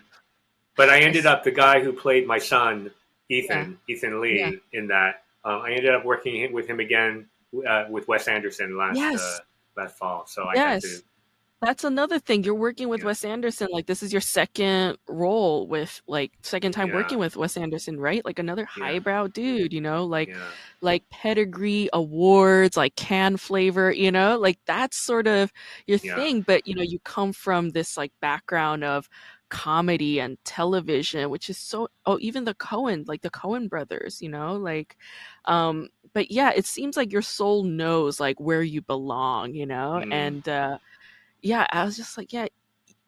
But I ended up the guy who played my son, Ethan, Ethan Lee, Yeah. in that. Um, I ended up working with him again uh, with Wes Anderson last Yes. uh, last fall. So I Yes. got to that's another thing. You're working with Yeah. Wes Anderson. Like this is your second role with like second time Yeah. working with Wes Anderson, right? Like another Yeah. highbrow dude, you know, like like pedigree awards, like Cannes flavor, you know, like that's sort of your thing. But you know, you come from this like background of comedy and television, which is so oh, even the Coen, like the Coen brothers, you know, like um, but yeah, it seems like your soul knows like where you belong, you know, Mhm. and uh yeah, I was just like, yeah,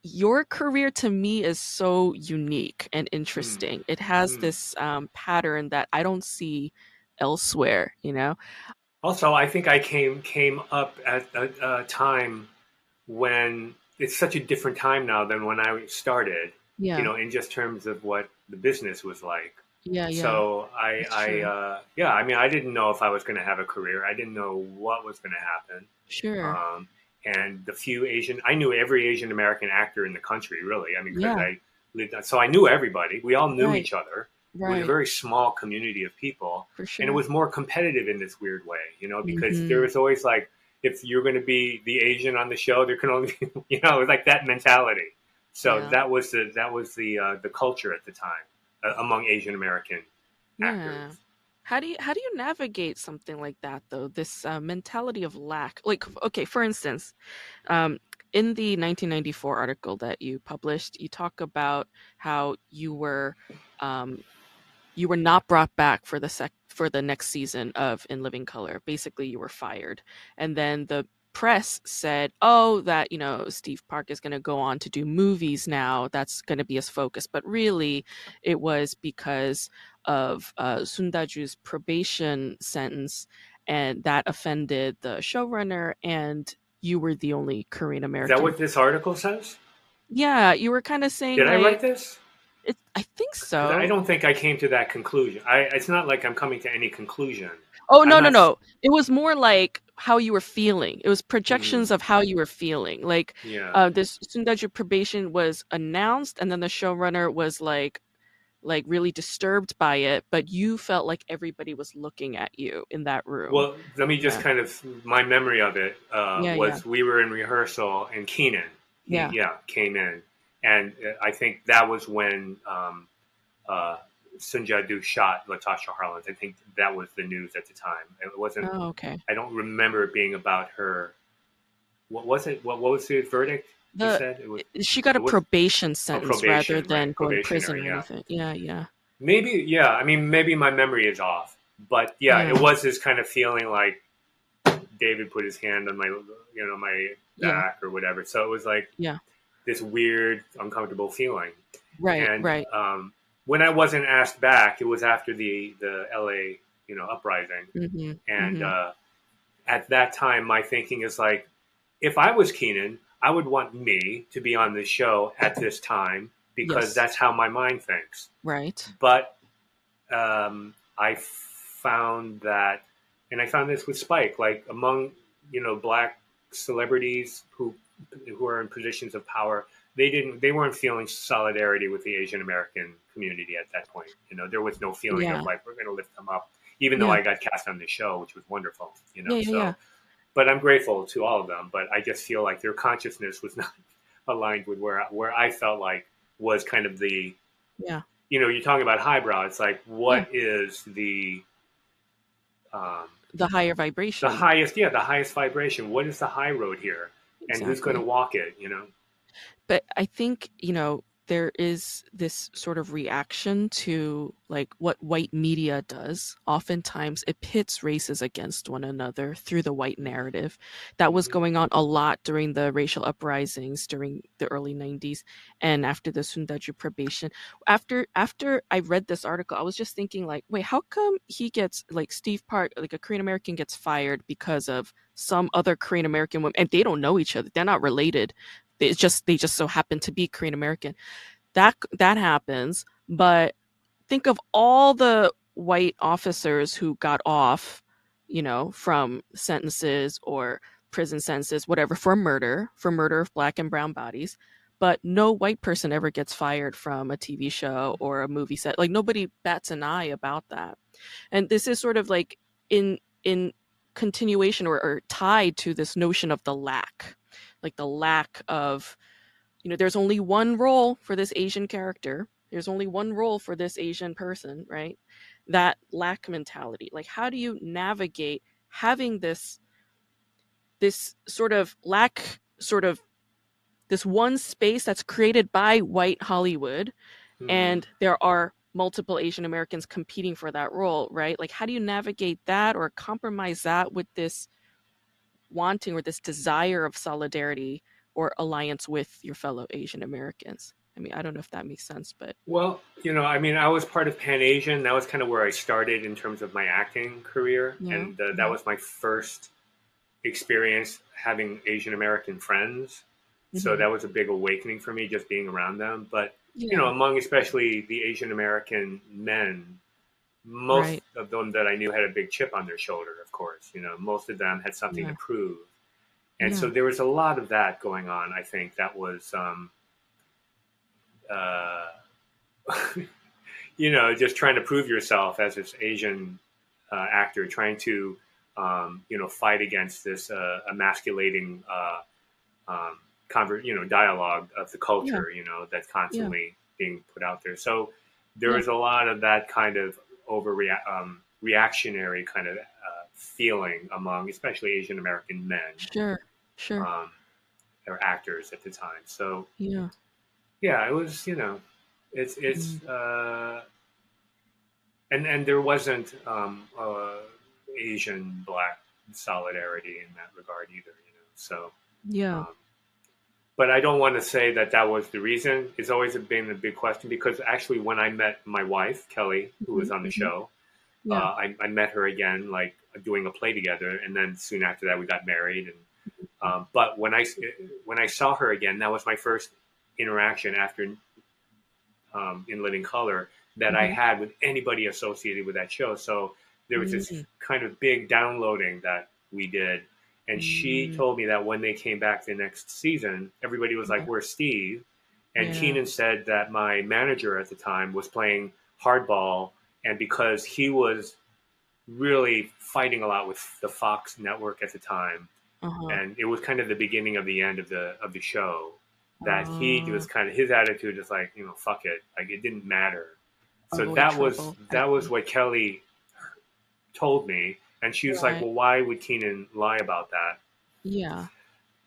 your career to me is so unique and interesting. It has Mm. this um, pattern that I don't see elsewhere, you know? Also, I think I came came up at a, a time when it's such a different time now than when I started. Yeah. You know, in just terms of what the business was like. yeah, yeah. So I, I, uh, yeah, I mean, I didn't know if I was going to have a career. I didn't know what was going to happen. sure. Um, and the few Asian, I knew every Asian American actor in the country, really. I mean, because Yeah. I lived, so I knew everybody. We all knew Right. each other. It right. was a very small community of people, sure. and it was more competitive in this weird way, you know, because Mhm. there was always like, if you're going to be the Asian on the show, there can only, [LAUGHS] you know, it was like that mentality. So Yeah. that was the that was the uh, the culture at the time uh, among Asian American yeah. actors. How do you how do you navigate something like that though? This uh, mentality of lack. Like okay, for instance, um, in the 1994 article that you published, you talk about how you were um, you were not brought back for the sec for the next season of In Living Color. Basically, you were fired, and then the press said, "Oh, that you know Steve Park is going to go on to do movies now. That's going to be his focus." But really, it was because of uh, Soon Ja Du's probation sentence, and that offended the showrunner, and you were the only Korean Is American. that what this article says? yeah, you were kind of saying. Did I like, write this? It, I think so. I don't think I came to that conclusion. I, it's not like I'm coming to any conclusion. Oh I'm no, no, not- no! It was more like how you were feeling. It was Mm. projections of how you were feeling. Like Yeah. uh, this Soon Ja Du probation was announced, and then the showrunner was like, like really disturbed by it. But you felt like everybody was looking at you in that room. well, let me just Yeah. kind of my memory of it uh, Yeah, was we were in rehearsal and Keenen, Yeah. yeah, came in, and uh, I think that was when um, uh, Soon Ja Du shot Latasha Harlins. I think that was the news at the time. It wasn't. oh, okay. I don't remember it being about her. What was it? What, what was the verdict? The said it was she got a was- probation sentence probation, rather than right, going to prison or yeah. anything. Yeah, yeah, maybe. Yeah, I mean, maybe my memory is off, but yeah, Yeah. it was this kind of feeling like David put his hand on my, you know, my Yeah. back or whatever. So it was like Yeah. this weird, uncomfortable feeling. right, and right. um, when I wasn't asked back, it was after the the LA, you know, uprising. hmm And Mhm. uh, at that time, my thinking is like, if I was Keenen, I would want me to be on this show at this time because Yes. that's how my mind thinks. right. But um, I found that, and I found this with Spike, like among you know black celebrities who who are in positions of power, they didn't they weren't feeling solidarity with the Asian American community at that point. You know, there was no feeling Yeah. of like we're going to lift them up, even though Yeah. I got cast on the show, which was wonderful. You know, Yeah, so. But I'm grateful to all of them. But I just feel like their consciousness was [LAUGHS] not aligned with where where I felt like was kind of the Yeah. you know, you're talking about highbrow. It's like, what is the um, The higher vibration. the highest? Yeah, the highest vibration. What is the high road here, and who's going to walk it? You know. but I think you know there is this sort of reaction to like what white media does. Oftentimes, it pits races against one another through the white narrative. That was Mhm. going on a lot during the racial uprisings during the early '90s and after the Soon Ja Du probation. After after I read this article, I was just thinking like, wait, how come he gets like Steve Park, like a Korean American, gets fired because of some other Korean American woman, and they don't know each other. They're not related it's just they just so happen to be Korean American. That that happens, but think of all the white officers who got off, you know, from sentences or prison sentences, whatever, for murder, for murder of black and brown bodies. But no white person ever gets fired from a TV show or a movie set. Like nobody bats an eye about that. And this is sort of like in in continuation or, or tied to this notion of the lack like the lack of you know there's only one role for this asian character there's only one role for this asian person right that lack mentality like how do you navigate having this this sort of lack sort of this one space that's created by white hollywood Mhm. and there are multiple asian americans competing for that role right like how do you navigate that or compromise that with this wanting or this desire of solidarity or alliance with your fellow asian americans i mean i don't know if that makes sense but Well, you know, I mean, I was part of Pan Asian. That was kind of where I started in terms of my acting career, Yeah. and uh, Yeah. that was my first experience having Asian American friends. So Mhm. that was a big awakening for me, just being around them. But yeah. you know, among especially the Asian American men, most Right. of them that I knew had a big chip on their shoulder. Of course, you know, most of them had something Yeah. to prove, and Yeah. so there was a lot of that going on. I think that was, um, uh, [LAUGHS] you know, just trying to prove yourself as this Asian uh, actor, trying to, um, you know, fight against this uh, emasculating. Uh, um, conver- you know, dialogue of the culture, you know, that's constantly being put out there. So there Yeah. was a lot of that kind of overrea- um, reactionary kind of uh, feeling among, especially Asian American men sure sure um, or actors at the time. So yeah yeah, it was, you know, it's it's uh, and and there wasn't um, uh, Asian black solidarity in that regard either, you know. So. yeah Um, but I don't want to say that that was the reason. It's always been a big question because actually, when I met my wife Kelly, who was on the Mhm. show, yeah uh, I, I met her again, like doing a play together, and then soon after that, we got married. And um, but when I when I saw her again, that was my first interaction after um, in Living Color that I Mhm. had with anybody associated with that show. So there was this kind of big downloading that we did. And she Mm. told me that when they came back the next season, everybody was like. Where's Steve? And Yeah. Keenen said that my manager at the time was playing hardball. And because he was really fighting a lot with the Fox network at the time, uh-huh. and it was kind of the beginning of the end of the of the show, that he Ah. was kind of his attitude is like, you know, fuck it. Like it didn't matter. So that was trouble. that was what Kelly told me, and she was like, "Well, why would Keenen lie about that?" yeah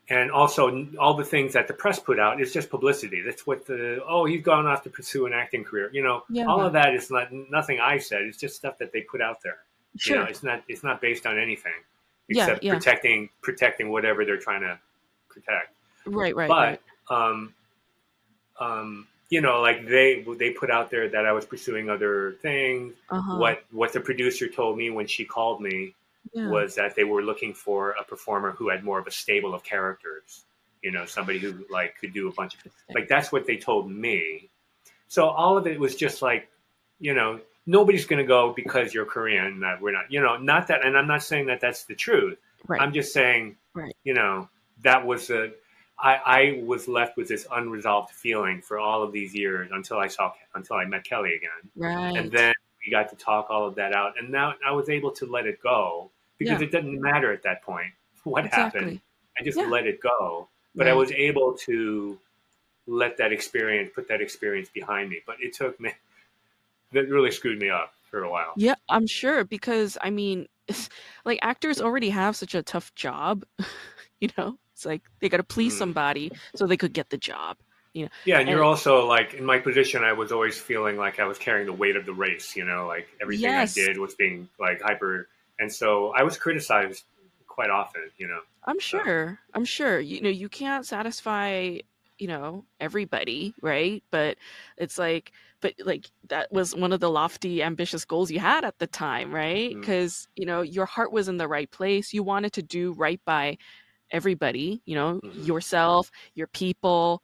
And also, all the things that the press put out is just publicity. That's what the oh, he's gone off to pursue an acting career. You know, Yeah. all of that is not nothing I said. It's just stuff that they put out there. sure You know, it's not it's not based on anything Yeah, except yeah. protecting protecting whatever they're trying to protect. right right but right um, um, you know, like they they put out there that I was pursuing other things. uh-huh. What what the producer told me when she called me yeah. was that they were looking for a performer who had more of a stable of characters. You know, somebody who like could do a bunch of like that's what they told me. So all of it was just like, you know, nobody's going to go because you're Korean. That we're not, you know, not that. And I'm not saying that that's the truth. right I'm just saying, Right. you know, that was a. I, I was left with this unresolved feeling for all of these years until I saw until I met Kelly again, right and then we got to talk all of that out, and now I was able to let it go because Yeah. it doesn't matter at that point [LAUGHS] what exactly happened. I just Yeah. let it go, but I was able to let that experience put that experience behind me. But it took me that really screwed me up for a while. Yeah, I'm sure because I mean, [LAUGHS] like actors already have such a tough job, [LAUGHS] you know. It's like they got to please Mm. somebody so they could get the job. You know? Yeah, and you're also like in my position. I was always feeling like I was carrying the weight of the race. You know, like everything Yes. I did was being like hyper, and so I was criticized quite often. You know, I'm sure. I'm sure. You know, you can't satisfy, you know, everybody, right? But it's like, but like that was one of the lofty, ambitious goals you had at the time, right? Because you know your heart was in the right place. You wanted to do right by everybody. You know, Mhm. yourself, your people,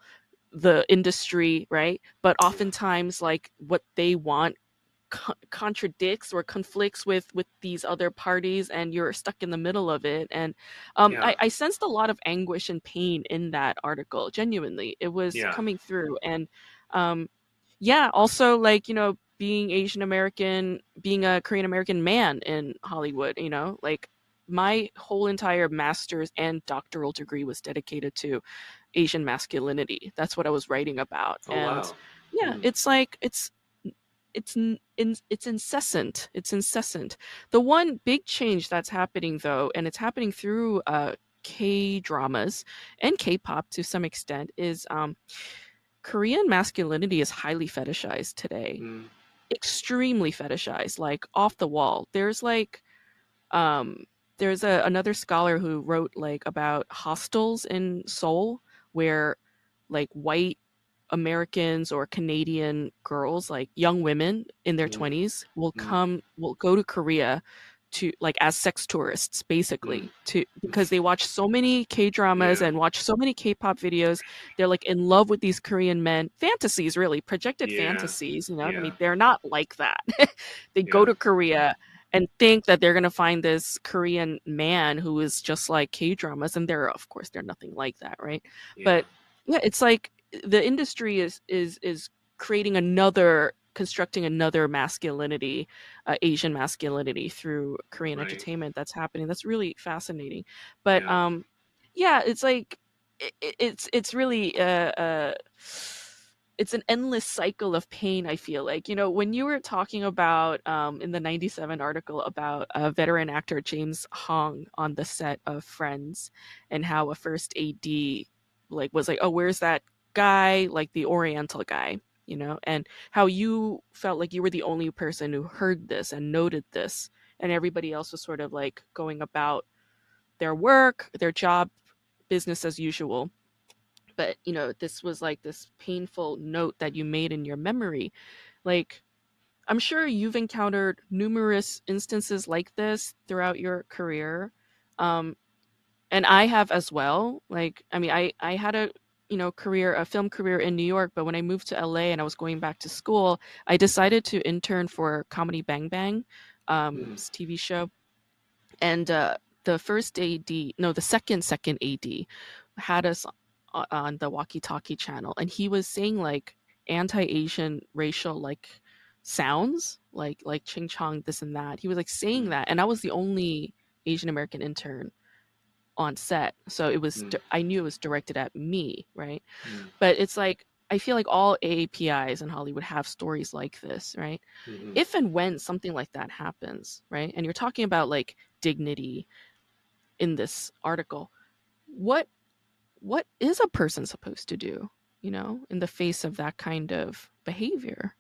the industry, right? But oftentimes, like what they want co- contradicts or conflicts with with these other parties and you're stuck in the middle of it and um Yeah. I, I sensed a lot of anguish and pain in that article genuinely it was Yeah. coming through and um yeah also like you know being asian american being a korean american man in hollywood you know like my whole entire master's and doctoral degree was dedicated to Asian masculinity. That's what I was writing about. Oh, and wow. yeah, Hmm. it's like it's it's in, it's incessant. It's incessant. The one big change that's happening though, and it's happening through uh, K dramas and K-pop to some extent, is um, Korean masculinity is highly fetishized today Mm, extremely fetishized like off the wall there's like um there's a another scholar who wrote like about hostels in Seoul where like white Americans or Canadian girls like young women in their Mm. 20s will Mm. come will go to Korea to like as sex tourists basically Mm. to because they watch so many K-dramas Yeah. and watch so many K-pop videos they're like in love with these Korean men fantasies really projected Yeah. fantasies you know I mean they're not like that [LAUGHS] they go to Korea and think that they're gonna find this Korean man who is just like K dramas, and they're of course they're nothing like that, right? yeah. But yeah, it's like the industry is is is creating another constructing another masculinity, uh, Asian masculinity through Korean Right. entertainment that's happening. That's really fascinating. But Yeah. um, yeah, it's like it, it's it's really uh, uh it's an endless cycle of pain i feel like you know when you were talking about um, in the 97 article about a veteran actor james hong on the set of friends and how a first ad like was like oh where's that guy? Like the oriental guy you know and how you felt like you were the only person who heard this and noted this and everybody else was sort of like going about their work their job business as usual but you know this was like this painful note that you made in your memory like i'm sure you've encountered numerous instances like this throughout your career um and i have as well like i mean i i had a you know career a film career in new york but when i moved to la and i was going back to school i decided to intern for comedy bang bang um Mm. tv show and uh the first ad no the second second ad had us on the walkie-talkie channel and he was saying like anti-asian racial like sounds like like ching chong this and that he was like saying Mm. that and i was the only asian american intern on set so it was Mm. i knew it was directed at me right Mm, but it's like i feel like all aapis in hollywood have stories like this right mhm. if and when something like that happens, right? And you're talking about like dignity in this article, what what is a person supposed to do, you know, in the face of that kind of behavior?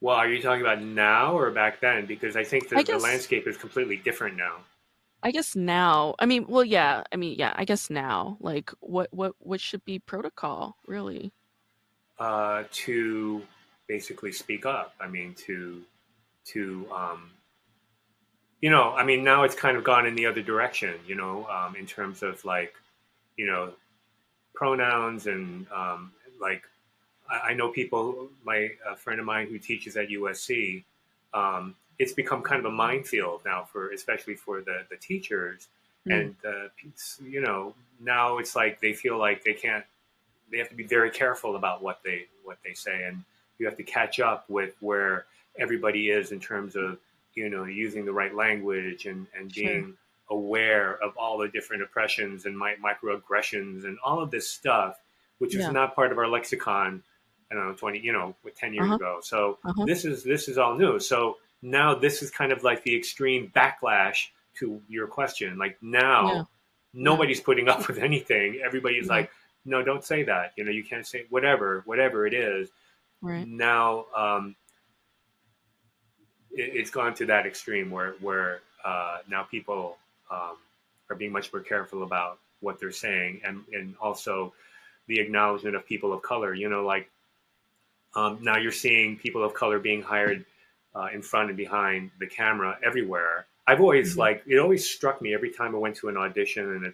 well, are you talking about now or back then? Because I think the, I the landscape is completely different now. I guess now, I mean, well, yeah, I mean, yeah, I guess now, like, what what what should be protocol, really? uh, to basically speak up. I mean, to to um, you know, I mean, now it's kind of gone in the other direction. You know, um, in terms of like, you know, pronouns and um, like, I, I know people. My a friend of mine who teaches at USC. Um, it's become kind of a minefield now for, especially for the the teachers Mm. and uh, you know now it's like they feel like they can't they have to be very careful about what they what they say and you have to catch up with where everybody is in terms of you know using the right language and and Sure. being aware of all the different oppressions and mi- microaggressions and all of this stuff which was not part of our lexicon i don't know 20 you know 10 years Uh-huh. ago so Uh-huh. this is this is all new so now this is kind of like the extreme backlash to your question like now Yeah. nobody's putting up [LAUGHS] with anything everybody's Yeah. like no don't say that you know you can't say whatever whatever it is Right. now um it, it's gone to that extreme where where uh now people um are being much more careful about what they're saying and and also the acknowledgement of people of color you know like um, now you're seeing people of color being hired uh, in front and behind the camera everywhere. I've always Mhm. like it always struck me every time I went to an audition in a,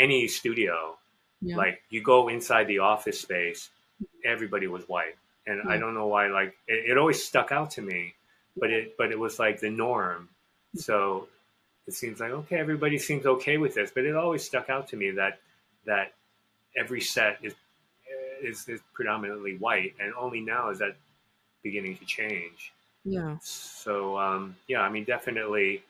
any studio. Yeah. Like you go inside the office space, everybody was white, and I don't know why. Like it, it always stuck out to me, but it but it was like the norm. So it seems like okay, everybody seems okay with this, but it always stuck out to me that that every set is is, is predominantly white, and only now is that beginning to change. yeah. So um, yeah, I mean, definitely,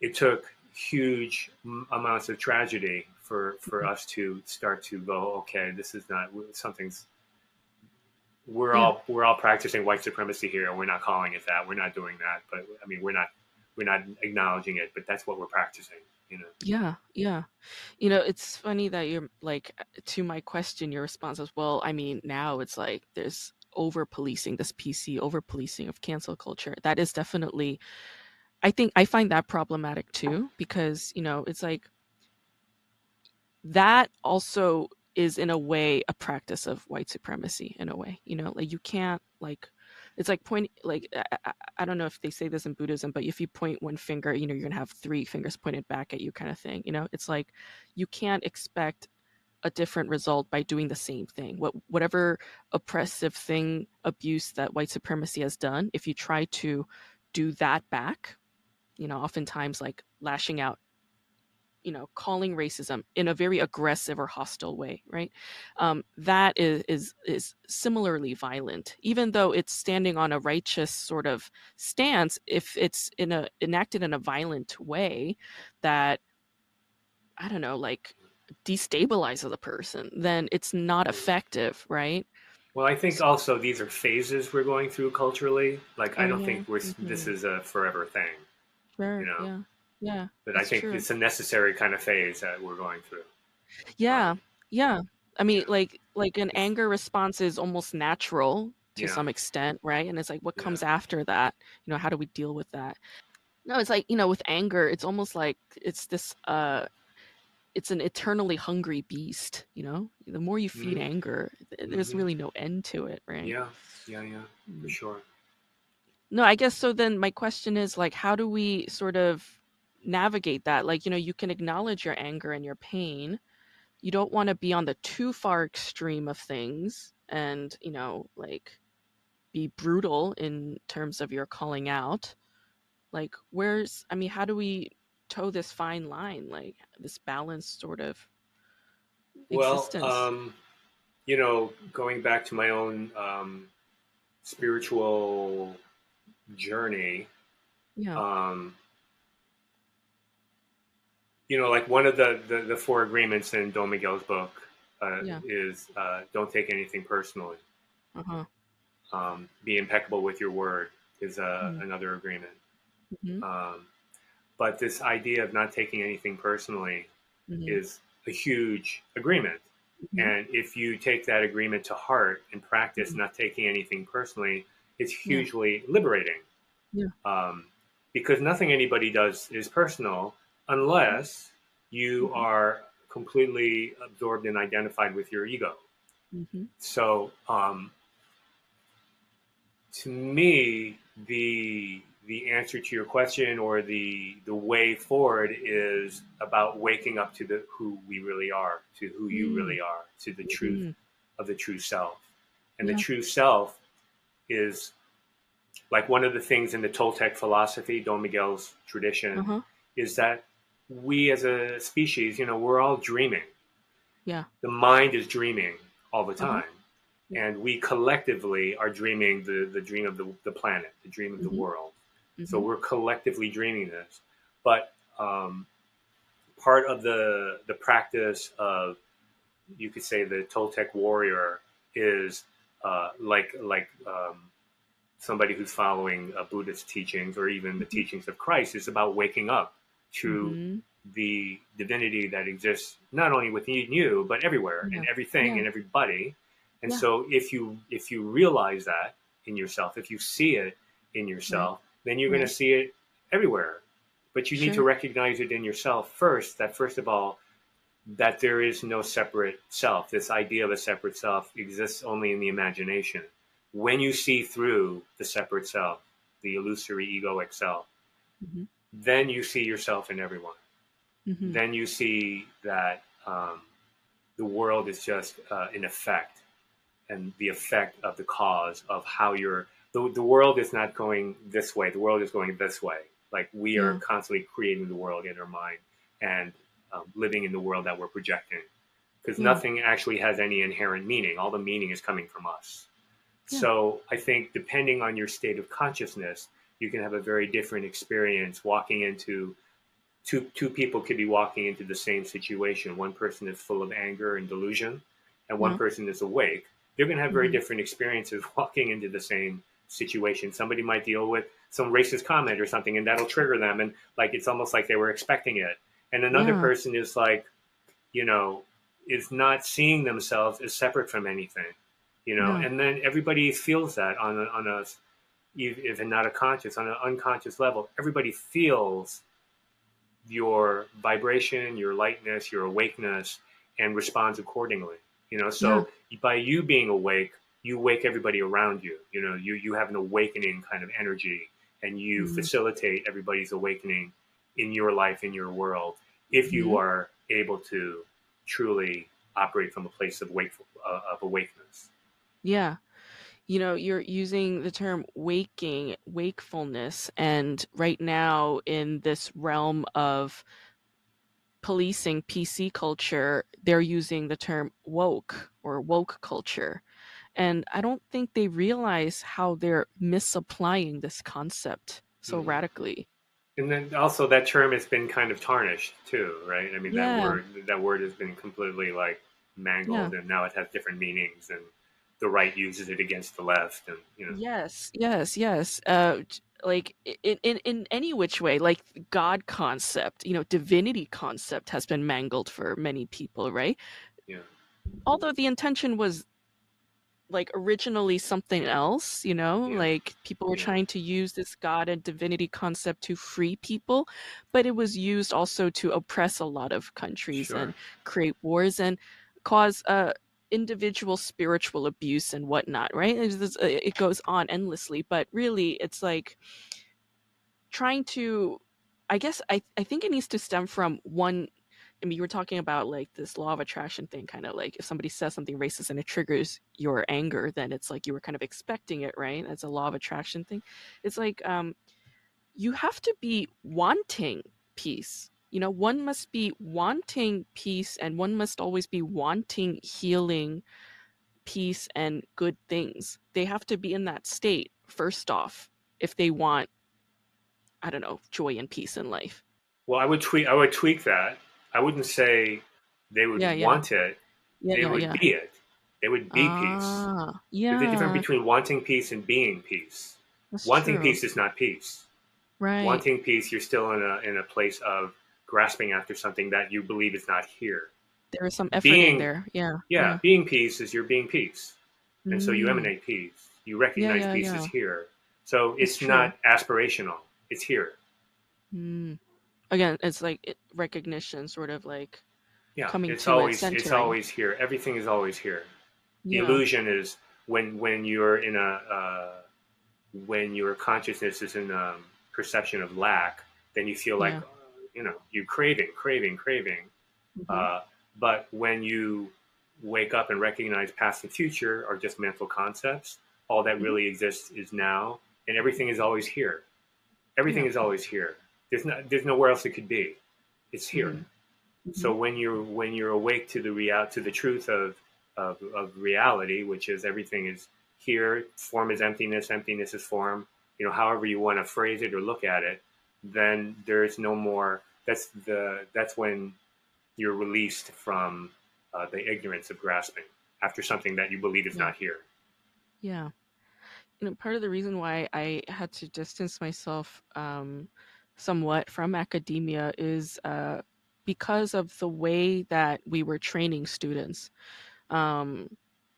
it took huge amounts of tragedy for for mm-hmm. us to start to go okay this is not something's we're yeah. all we're all practicing white supremacy here and we're not calling it that. We're not doing that but i mean we're not we're not acknowledging it but that's what we're practicing you know? Yeah yeah. You know it's funny that you're like to my question your response was well i mean now it's like there's over policing this pc over policing of cancel culture. That is definitely i think i find that problematic too because you know it's like that also is in a way a practice of white supremacy in a way you know like you can't like it's like point like I, I, don't know if they say this in buddhism but if you point one finger you know you're gonna have three fingers pointed back at you kind of thing you know? It's like you can't expect a different result by doing the same thing. What whatever oppressive thing abuse that white supremacy has done if you try to do that back you know oftentimes like lashing out you know calling racism in a very aggressive or hostile way right um, that is is is similarly violent even though it's standing on a righteous sort of stance if it's in a enacted in a violent way that i don't know like destabilizes a person then it's not effective right well, I think also these are phases we're going through culturally. Like, I don't think we're, mm-hmm. this is a forever thing. Sure. You know? Yeah. Yeah. But I think true. it's a necessary kind of phase that we're going through. Yeah. Um, yeah. I mean, like like an anger response is almost natural to yeah. some extent, right? And it's like what comes yeah. after that? You know, how do we deal with that? No, it's like, you know, with anger, it's almost like it's this uh it's an eternally hungry beast, you know? The more you feed mm-hmm. anger, there's mm-hmm. really no end to it, right? Yeah. Yeah, yeah. For mm. sure. No, I guess so then my question is like how do we sort of navigate that like you know you can acknowledge your anger and your pain. You don't want to be on the too far extreme of things and you know like be brutal in terms of your calling out. Like where's i mean how do we toe this fine line like this balanced sort of existence? well um you know going back to my own um spiritual journey yeah. um you know, like one of the, the, the four agreements in Don Miguel's book uh, yeah. is uh, don't take anything personally. Uh-huh. Um, be impeccable with your word is uh, mm-hmm. another agreement. Mm-hmm. Um, but this idea of not taking anything personally mm-hmm. is a huge agreement. Mm-hmm. And if you take that agreement to heart and practice mm-hmm. not taking anything personally, it's hugely liberating. Yeah. Um, because nothing anybody does is personal unless you mm-hmm. are completely absorbed and identified with your ego. Mm-hmm. So, um, to me, the the answer to your question or the the way forward is about waking up to the who we really are, to who you mm. really are, to the truth mm. of the true self. And yeah. the true self is like one of the things in the Toltec philosophy, Don Miguel's tradition, uh-huh. is that we as a species, you know, we're all dreaming. Yeah. The mind is dreaming all the uh-huh. time. Mm-hmm. And we collectively are dreaming the, the dream of the, the planet, the dream of mm-hmm. the world. Mm-hmm. So we're collectively dreaming this. But um, part of the, the practice of, you could say, the Toltec warrior is uh, like, like um, somebody who's following uh, Buddhist teachings or even the mm-hmm. teachings of Christ is about waking up to mm-hmm. the divinity that exists not only within you but everywhere yeah. and everything yeah. and everybody. And yeah. so if you if you realize that in yourself, if you see it in yourself, then you're going to see it everywhere. But you need to recognize it in yourself first. That first of all, that there is no separate self. This idea of a separate self exists only in the imagination. When you see through the separate self, the illusory egoic self, mm-hmm then you see yourself in everyone. Mm-hmm. Then you see that um, the world is just uh, an effect and the effect of the cause of how you're. The, the world is not going this way, the world is going this way. Like we are constantly creating the world in our mind and um, living in the world that we're projecting. Because nothing actually has any inherent meaning. All the meaning is coming from us. Yeah. So I think depending on your state of consciousness, you can have a very different experience walking into two two people could be walking into the same situation. One person is full of anger and delusion, and one Mhm. person is awake. They're going to have very Mhm. different experiences [LAUGHS] walking into the same situation. Somebody might deal with some racist comment or something, and that'll trigger them, and like it's almost like they were expecting it. And another Yeah. person is like, you know, is not seeing themselves as separate from anything, you know. Yeah. And then everybody feels that on a, on a if if not a conscious on an unconscious level, everybody feels your vibration, your lightness, your awakeness, and responds accordingly. You know, so by you being awake, you wake everybody around you. You know, you you have an awakening kind of energy, and you Mhm. facilitate everybody's awakening in your life, in your world, if you Mhm. are able to truly operate from a place of wakeful uh, of awakeness. Yeah. You know, you're using the term waking, wakefulness, and right now in this realm of policing PC culture, they're using the term woke or woke culture. And I don't think they realize how they're misapplying this concept so Mhm. radically. And then also that term has been kind of tarnished too, right? I mean that word that word has been completely like mangled and now it has different meanings and the right uses it against the left and you know Yes, yes, yes. Uh, like in, in in any which way, like God concept, you know, divinity concept has been mangled for many people, right? Yeah. Although the intention was like originally something else, you know, Yeah. like people were Yeah. trying to use this God and divinity concept to free people, but it was used also to oppress a lot of countries Sure. and create wars and cause uh individual spiritual abuse and whatnot right? Uh, it goes on endlessly but really it's like trying to i guess i, I think it needs to stem from one i mean you were talking about like this law of attraction thing kind of like if somebody says something racist and it triggers your anger then it's like you were kind of expecting it right? That's a law of attraction thing. It's like um you have to be wanting peace you know one must be wanting peace and one must always be wanting healing peace and good things they have to be in that state first off if they want i don't know joy and peace in life Well, I would tweak I would tweak that. I wouldn't say they would Yeah, yeah. want it. yeah they yeah would be it. They would be peace. ah, yeah There's a difference between wanting peace and being peace. that's Wanting true. peace is not peace. right Wanting peace, you're still in a in a place of grasping after something that you believe is not here. there is some effort in there yeah Yeah, being peace is you're being peace. And so you Mm. emanate peace. You recognize yeah, peace yeah. is here. So it's true. not aspirational. It's here. Mm. again it's like recognition sort of like Yeah. Coming it's to it, always it's always here. Everything is always here. The illusion is when when you're in a uh, when your consciousness is in a perception of lack, then you feel like Yeah. You know you craving, craving, craving. Mhm. Uh, but when you wake up and recognize past and future are just mental concepts, all that Mhm. really exists is now, and everything is always here. Everything Yeah. is always here. There's not there's nowhere else it could be. It's here. Mhm. So when you're when you're awake to the real to the truth of, of of reality, which is everything is here, form is emptiness, emptiness is form. You know, however you want to phrase it or look at it, then there's no more. That's the that's when you're released from uh, the ignorance of grasping after something that you believe is Yeah. not here. Yeah. You know, part of the reason why I had to distance myself um, somewhat from academia is uh, because of the way that we were training students. Um,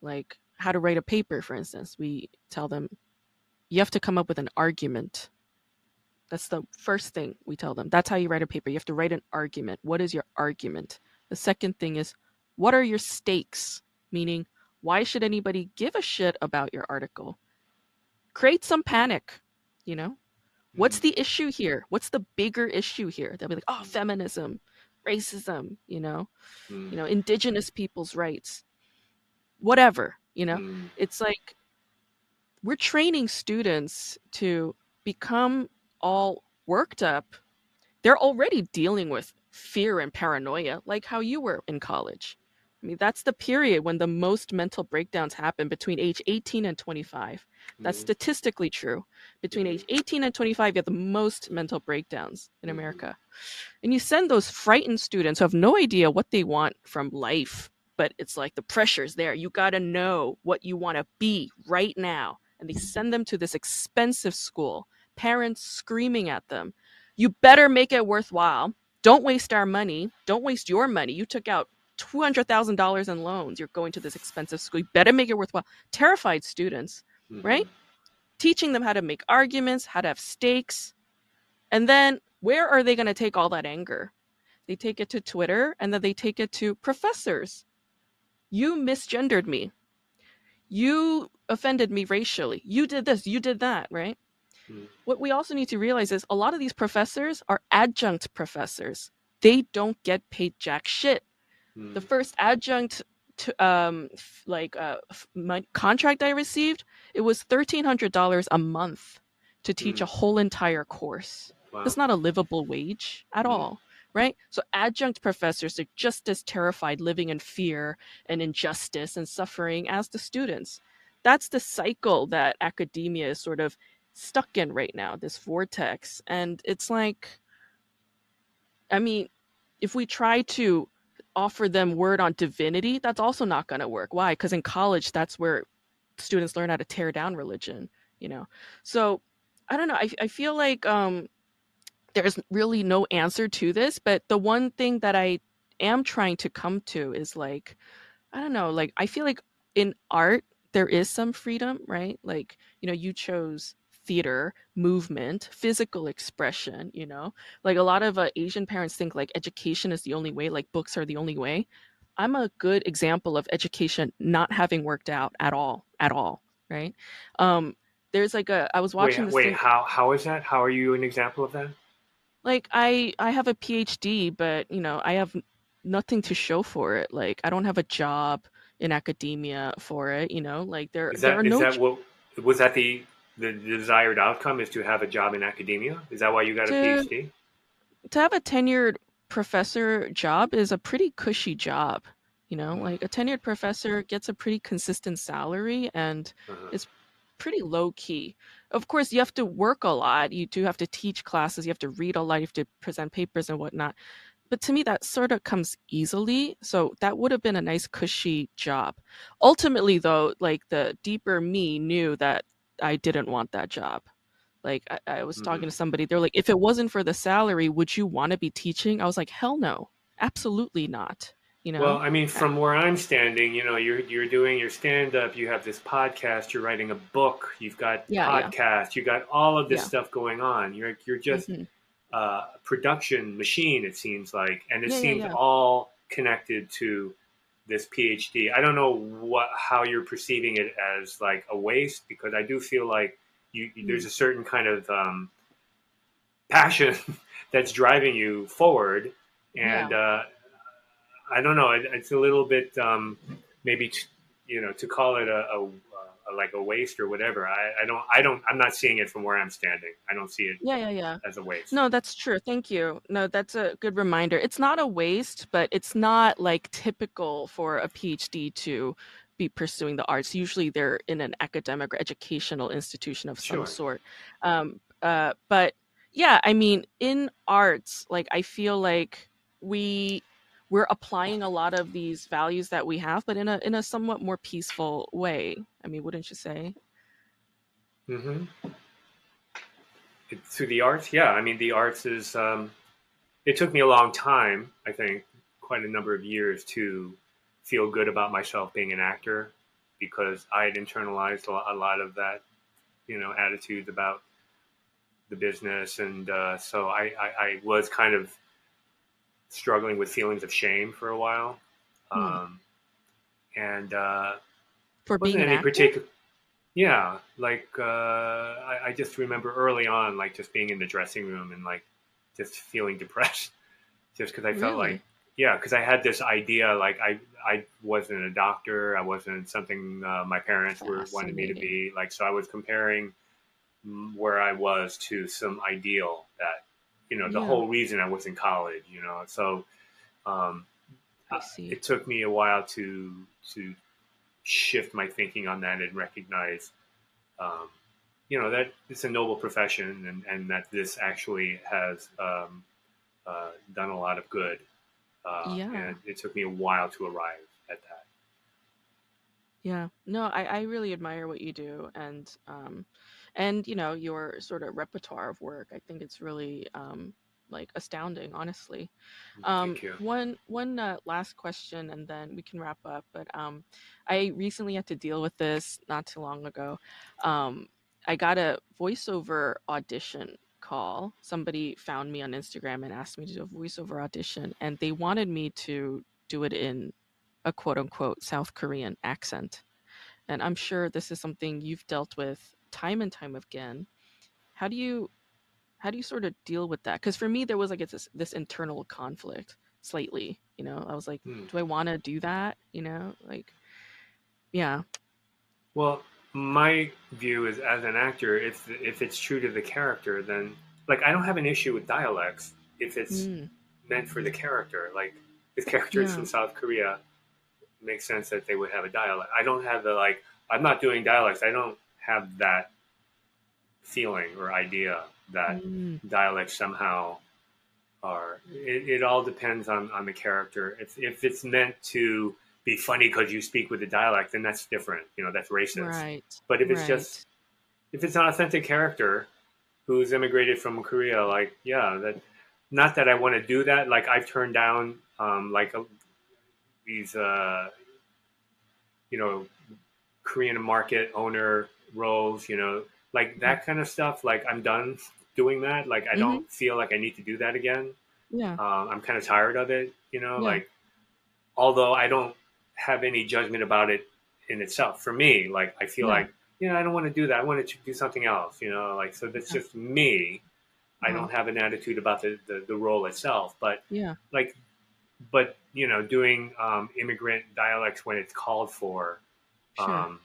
like how to write a paper, for instance. We tell them, you have to come up with an argument. That's the first thing we tell them. That's how you write a paper. You have to write an argument. What is your argument? The second thing is, what are your stakes? Meaning, why should anybody give a shit about your article? Create some panic, you know? What's the issue here? What's the bigger issue here? They'll be like, oh, feminism, racism, you know, Mm. you know, indigenous people's rights, whatever, you know? Mm. It's like we're training students to become all worked up. They're already dealing with fear and paranoia, like how you were in college, I mean, that's the period when the most mental breakdowns happen between age 18 and 25. That's Mhm. statistically true. Between age 18 and 25, you have the most mental breakdowns in Mhm. America. And you send those frightened students who have no idea what they want from life, but it's like the pressure's there. You got to know what you want to be right now. And they send them to this expensive school, parents screaming at them. You better make it worthwhile. Don't waste our money. Don't waste your money. You took out $200,000 in loans. You're going to this expensive school. You better make it worthwhile. Terrified students Mhm. right? teaching them how to make arguments, how to have stakes. And then where are they going to take all that anger? They take it to Twitter and then they take it to professors. You misgendered me. You offended me racially. You did this, you did that, right? Hmm. What we also need to realize is a lot of these professors are adjunct professors. They don't get paid jack shit Mhm. the first adjunct to um like uh my contract I received it was thirteen hundred dollars a month to teach Mm. a whole entire course. Wow. It's not a livable wage at Mm. all, right? So adjunct professors are just as terrified living in fear and injustice and suffering as the students. That's the cycle that academia is sort of stuck in right now, this vortex. And it's like I mean, if we try to offer them word on divinity, that's also not going to work. Why? Because in college, that's where students learn how to tear down religion, you know? So I don't know. I, I feel like um, there's really no answer to this, but the one thing that I am trying to come to is like, I don't know, like, I feel like in art, there is some freedom, right? Like, you know, you chose theater, movement, physical expression, you know? Like a lot of uh, Asian parents think like education is the only way, like books are the only way. I'm a good example of education not having worked out at all, at all, right? Um, there's like a I was watching wait, this wait thing, how how is that? How are you an example of that? like I I have a PhD, but you know I have nothing to show for it. Like I don't have a job in academia for it. You know, like there Is there that are is no that what was that the the desired outcome is to have a job in academia? Is that why you got a PhD? to have a tenured professor job is a pretty cushy job. You know, Mm. like a tenured professor gets a pretty consistent salary and Uh-huh. it's pretty low key. Of course, you have to work a lot. You do have to teach classes. You have to read a lot. You have to present papers and whatnot. But to me, that sort of comes easily. So that would have been a nice, cushy job. Ultimately, though, like the deeper me knew that I didn't want that job. Like I, I was talking to somebody, they're like, if it wasn't for the salary, would you want to be teaching? I was like, hell no, absolutely not. You know, Well, I mean, from where I'm standing, you know, you're you're doing your stand up, you have this podcast, you're writing a book, you've got Yeah, yeah. podcast, you got all of this Yeah. stuff going on. You're you're just Mhm. uh, a production machine, it seems like, and it Yeah, yeah, seems yeah. all connected to this PhD. I don't know what how you're perceiving it as like a waste because I do feel like you, you- there's Mm. a certain kind of um, passion [LAUGHS] that's driving you forward, and uh, I don't know. It, it's a little bit um, maybe t- you know to call it a, a like a waste or whatever. I, I don't. I don't. I'm not seeing it from where I'm standing. I don't see it yeah, yeah, yeah. as a waste. No, that's true. Thank you. No, that's a good reminder. It's not a waste, but it's not like typical for a PhD to be pursuing the arts. Usually they're in an academic or educational institution of some Sure. sort. Um, uh, but yeah, I mean, in arts, like I feel like we we're applying a lot of these values that we have, but in a in a somewhat more peaceful way. I mean, wouldn't you say? Mm-hmm. Through the arts, yeah. I mean, the arts is. Um, it took me a long time. I think quite a number of years to feel good about myself being an actor because I had internalized a lot, a lot of that, you know, attitudes about the business, and uh, so I, I, I was kind of struggling with feelings of shame for a while, Hmm. um, and. Uh, For being any particular yeah like uh I, I just remember early on like just being in the dressing room and like just feeling depressed [LAUGHS] just because i felt Really? like yeah because i had this idea like i i wasn't a doctor i wasn't something uh, my parents were wanted me to be like so i was comparing where i was to some ideal that you know the Yeah. whole reason i was in college you know so um see. it took me a while to to shift my thinking on that and recognize, um, you know, that it's a noble profession and, and that this actually has um, uh, done a lot of good. Uh, Yeah. And it took me a while to arrive at that. Yeah. No, I, I really admire what you do and um and you know, your sort of repertoire of work. I think it's really um like astounding, honestly. Um Thank you. one one uh, last question and then we can wrap up, but um I recently had to deal with this not too long ago. Um I got a voiceover audition call. Somebody found me on Instagram and asked me to do a voiceover audition and they wanted me to do it in a quote unquote South Korean accent. And I'm sure this is something you've dealt with time and time again. How do you how do you sort of deal with that? Because for me there was like this this internal conflict slightly. You know, I was like, Hmm. do I want to do that? You know, like yeah. Well, my view is as an actor, if if it's true to the character, then like I don't have an issue with dialects if it's Mm, meant for the character. Like this character is Yeah. from South Korea, it makes sense that they would have a dialect. I don't have the like. I'm not doing dialects. I don't have that feeling or idea that mm, dialects somehow are. It, it all depends on on the character. If if it's meant to be funny because you speak with a dialect, then that's different. You know, that's racist. right. But if it's right. just if it's an authentic character who's immigrated from Korea, like yeah, that not that I want to do that. Like I've turned down um, like a, these uh, you know Korean market owner roles, you know, like that kind of stuff. Like I'm done doing that. Like I don't feel like I need to do that again. yeah. Um, I'm kind of tired of it, you know. Yeah. Like, although I don't have any judgment about it in itself, for me, like I feel Yeah. like, you know, I don't want to do that. I want to do something else, you know. Like, so that's Yeah. just me. I Uh-huh. don't have an attitude about the, the, the role itself, but Yeah. like, but you know, doing um, immigrant dialects when it's called for. Sure. Um,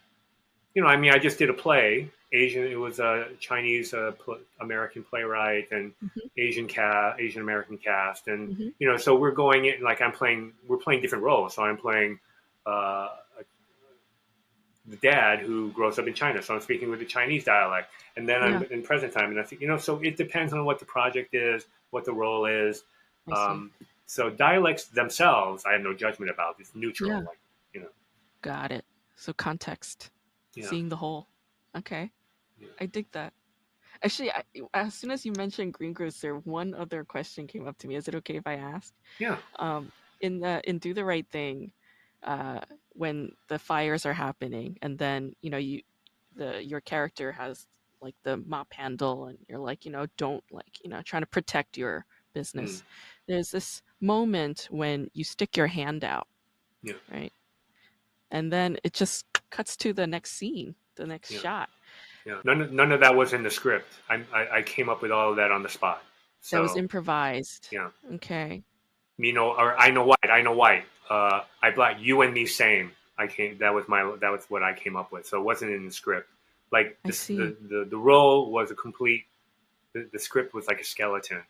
you know, I mean, I just did a play. Asian. It was a Chinese uh, American playwright and Mhm. Asian cast, Asian American cast, and Mhm. you know, so we're going in like I'm playing. We're playing different roles. So I'm playing uh, the dad who grows up in China. So I'm speaking with a Chinese dialect, and then I'm in present time, and I think you know. So it depends on what the project is, what the role is. Um, so dialects themselves, I have no judgment about. It's neutral. Yeah. Like, you know. Got it. So context. yeah. seeing the whole. Okay, Yeah. I dig that. Actually, I, as soon as you mentioned Greengrocer, one other question came up to me. Is it okay if I ask? yeah. Um, in the in Do the Right Thing, uh, when the fires are happening, and then you know you, the your character has like the mop handle, and you're like you know don't like you know trying to protect your business. Mm. There's this moment when you stick your hand out. Yeah. Right. And then it just cuts to the next scene, the next Yeah. shot. Yeah, none of, none of that was in the script. I, I, I came up with all of that on the spot. So, that was improvised. yeah. Okay. you know, or I know white, I know white. Uh, I black, you and me same. I came. That was my. That was what I came up with. So it wasn't in the script. Like I the see. the, the, the role was a complete. The, the script was like a skeleton.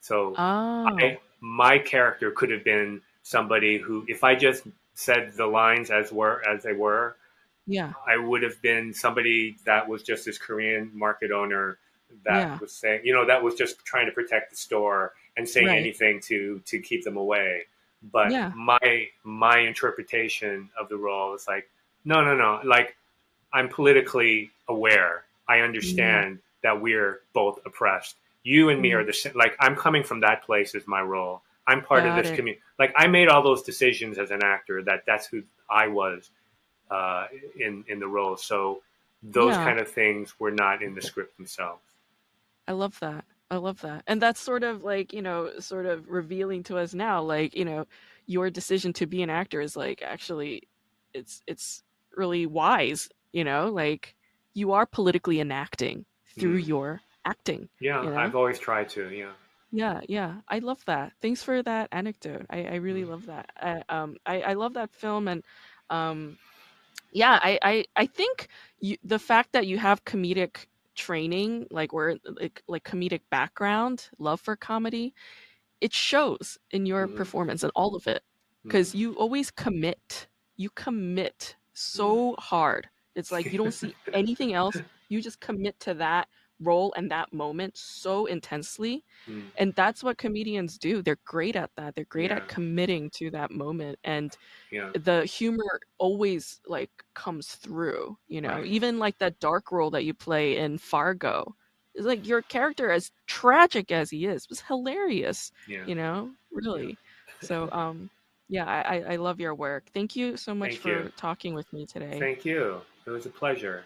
So Oh. I, my character could have been somebody who, if I just said the lines as were as they were, yeah. I would have been somebody that was just this Korean market owner that Yeah. was saying, you know, that was just trying to protect the store and saying Right. anything to to keep them away. But Yeah. my my interpretation of the role is like, no, no, no. Like, I'm politically aware. I understand that we're both oppressed. You and me Mhm. are the same. Like, I'm coming from that place as my role. I'm part of this community. Like, I made all those decisions as an actor. That that's who I was uh, in in the role. So those Yeah. kind of things were not in the script themselves. I love that. I love that. And that's sort of like, you know, sort of revealing to us now, like, you know, your decision to be an actor is like actually it's it's really wise, you know, like you are politically enacting through Mm. your acting. Yeah, You know? I've always tried to. Yeah. Yeah, yeah, I love that. Thanks for that anecdote. I, I really Mm. love that. I, um, I, I love that film, and um, yeah, I, I, I think you, the fact that you have comedic training, like or like like comedic background, love for comedy, it shows in your Mhm. performance and all of it. because Mm. you always commit. You commit so hard. It's like you don't see anything else. [LAUGHS] You just commit to that role and that moment so intensely. Mm. And that's what comedians do. They're great at that. They're great Yeah. at committing to that moment. And Yeah. the humor always like comes through, you know. Right. Even like that dark role that you play in Fargo. It's like your character, as tragic as he is, was hilarious Yeah. you know really so [LAUGHS] um yeah I, I love your work thank you so much Thank for you. talking with me today Thank you. It was a pleasure.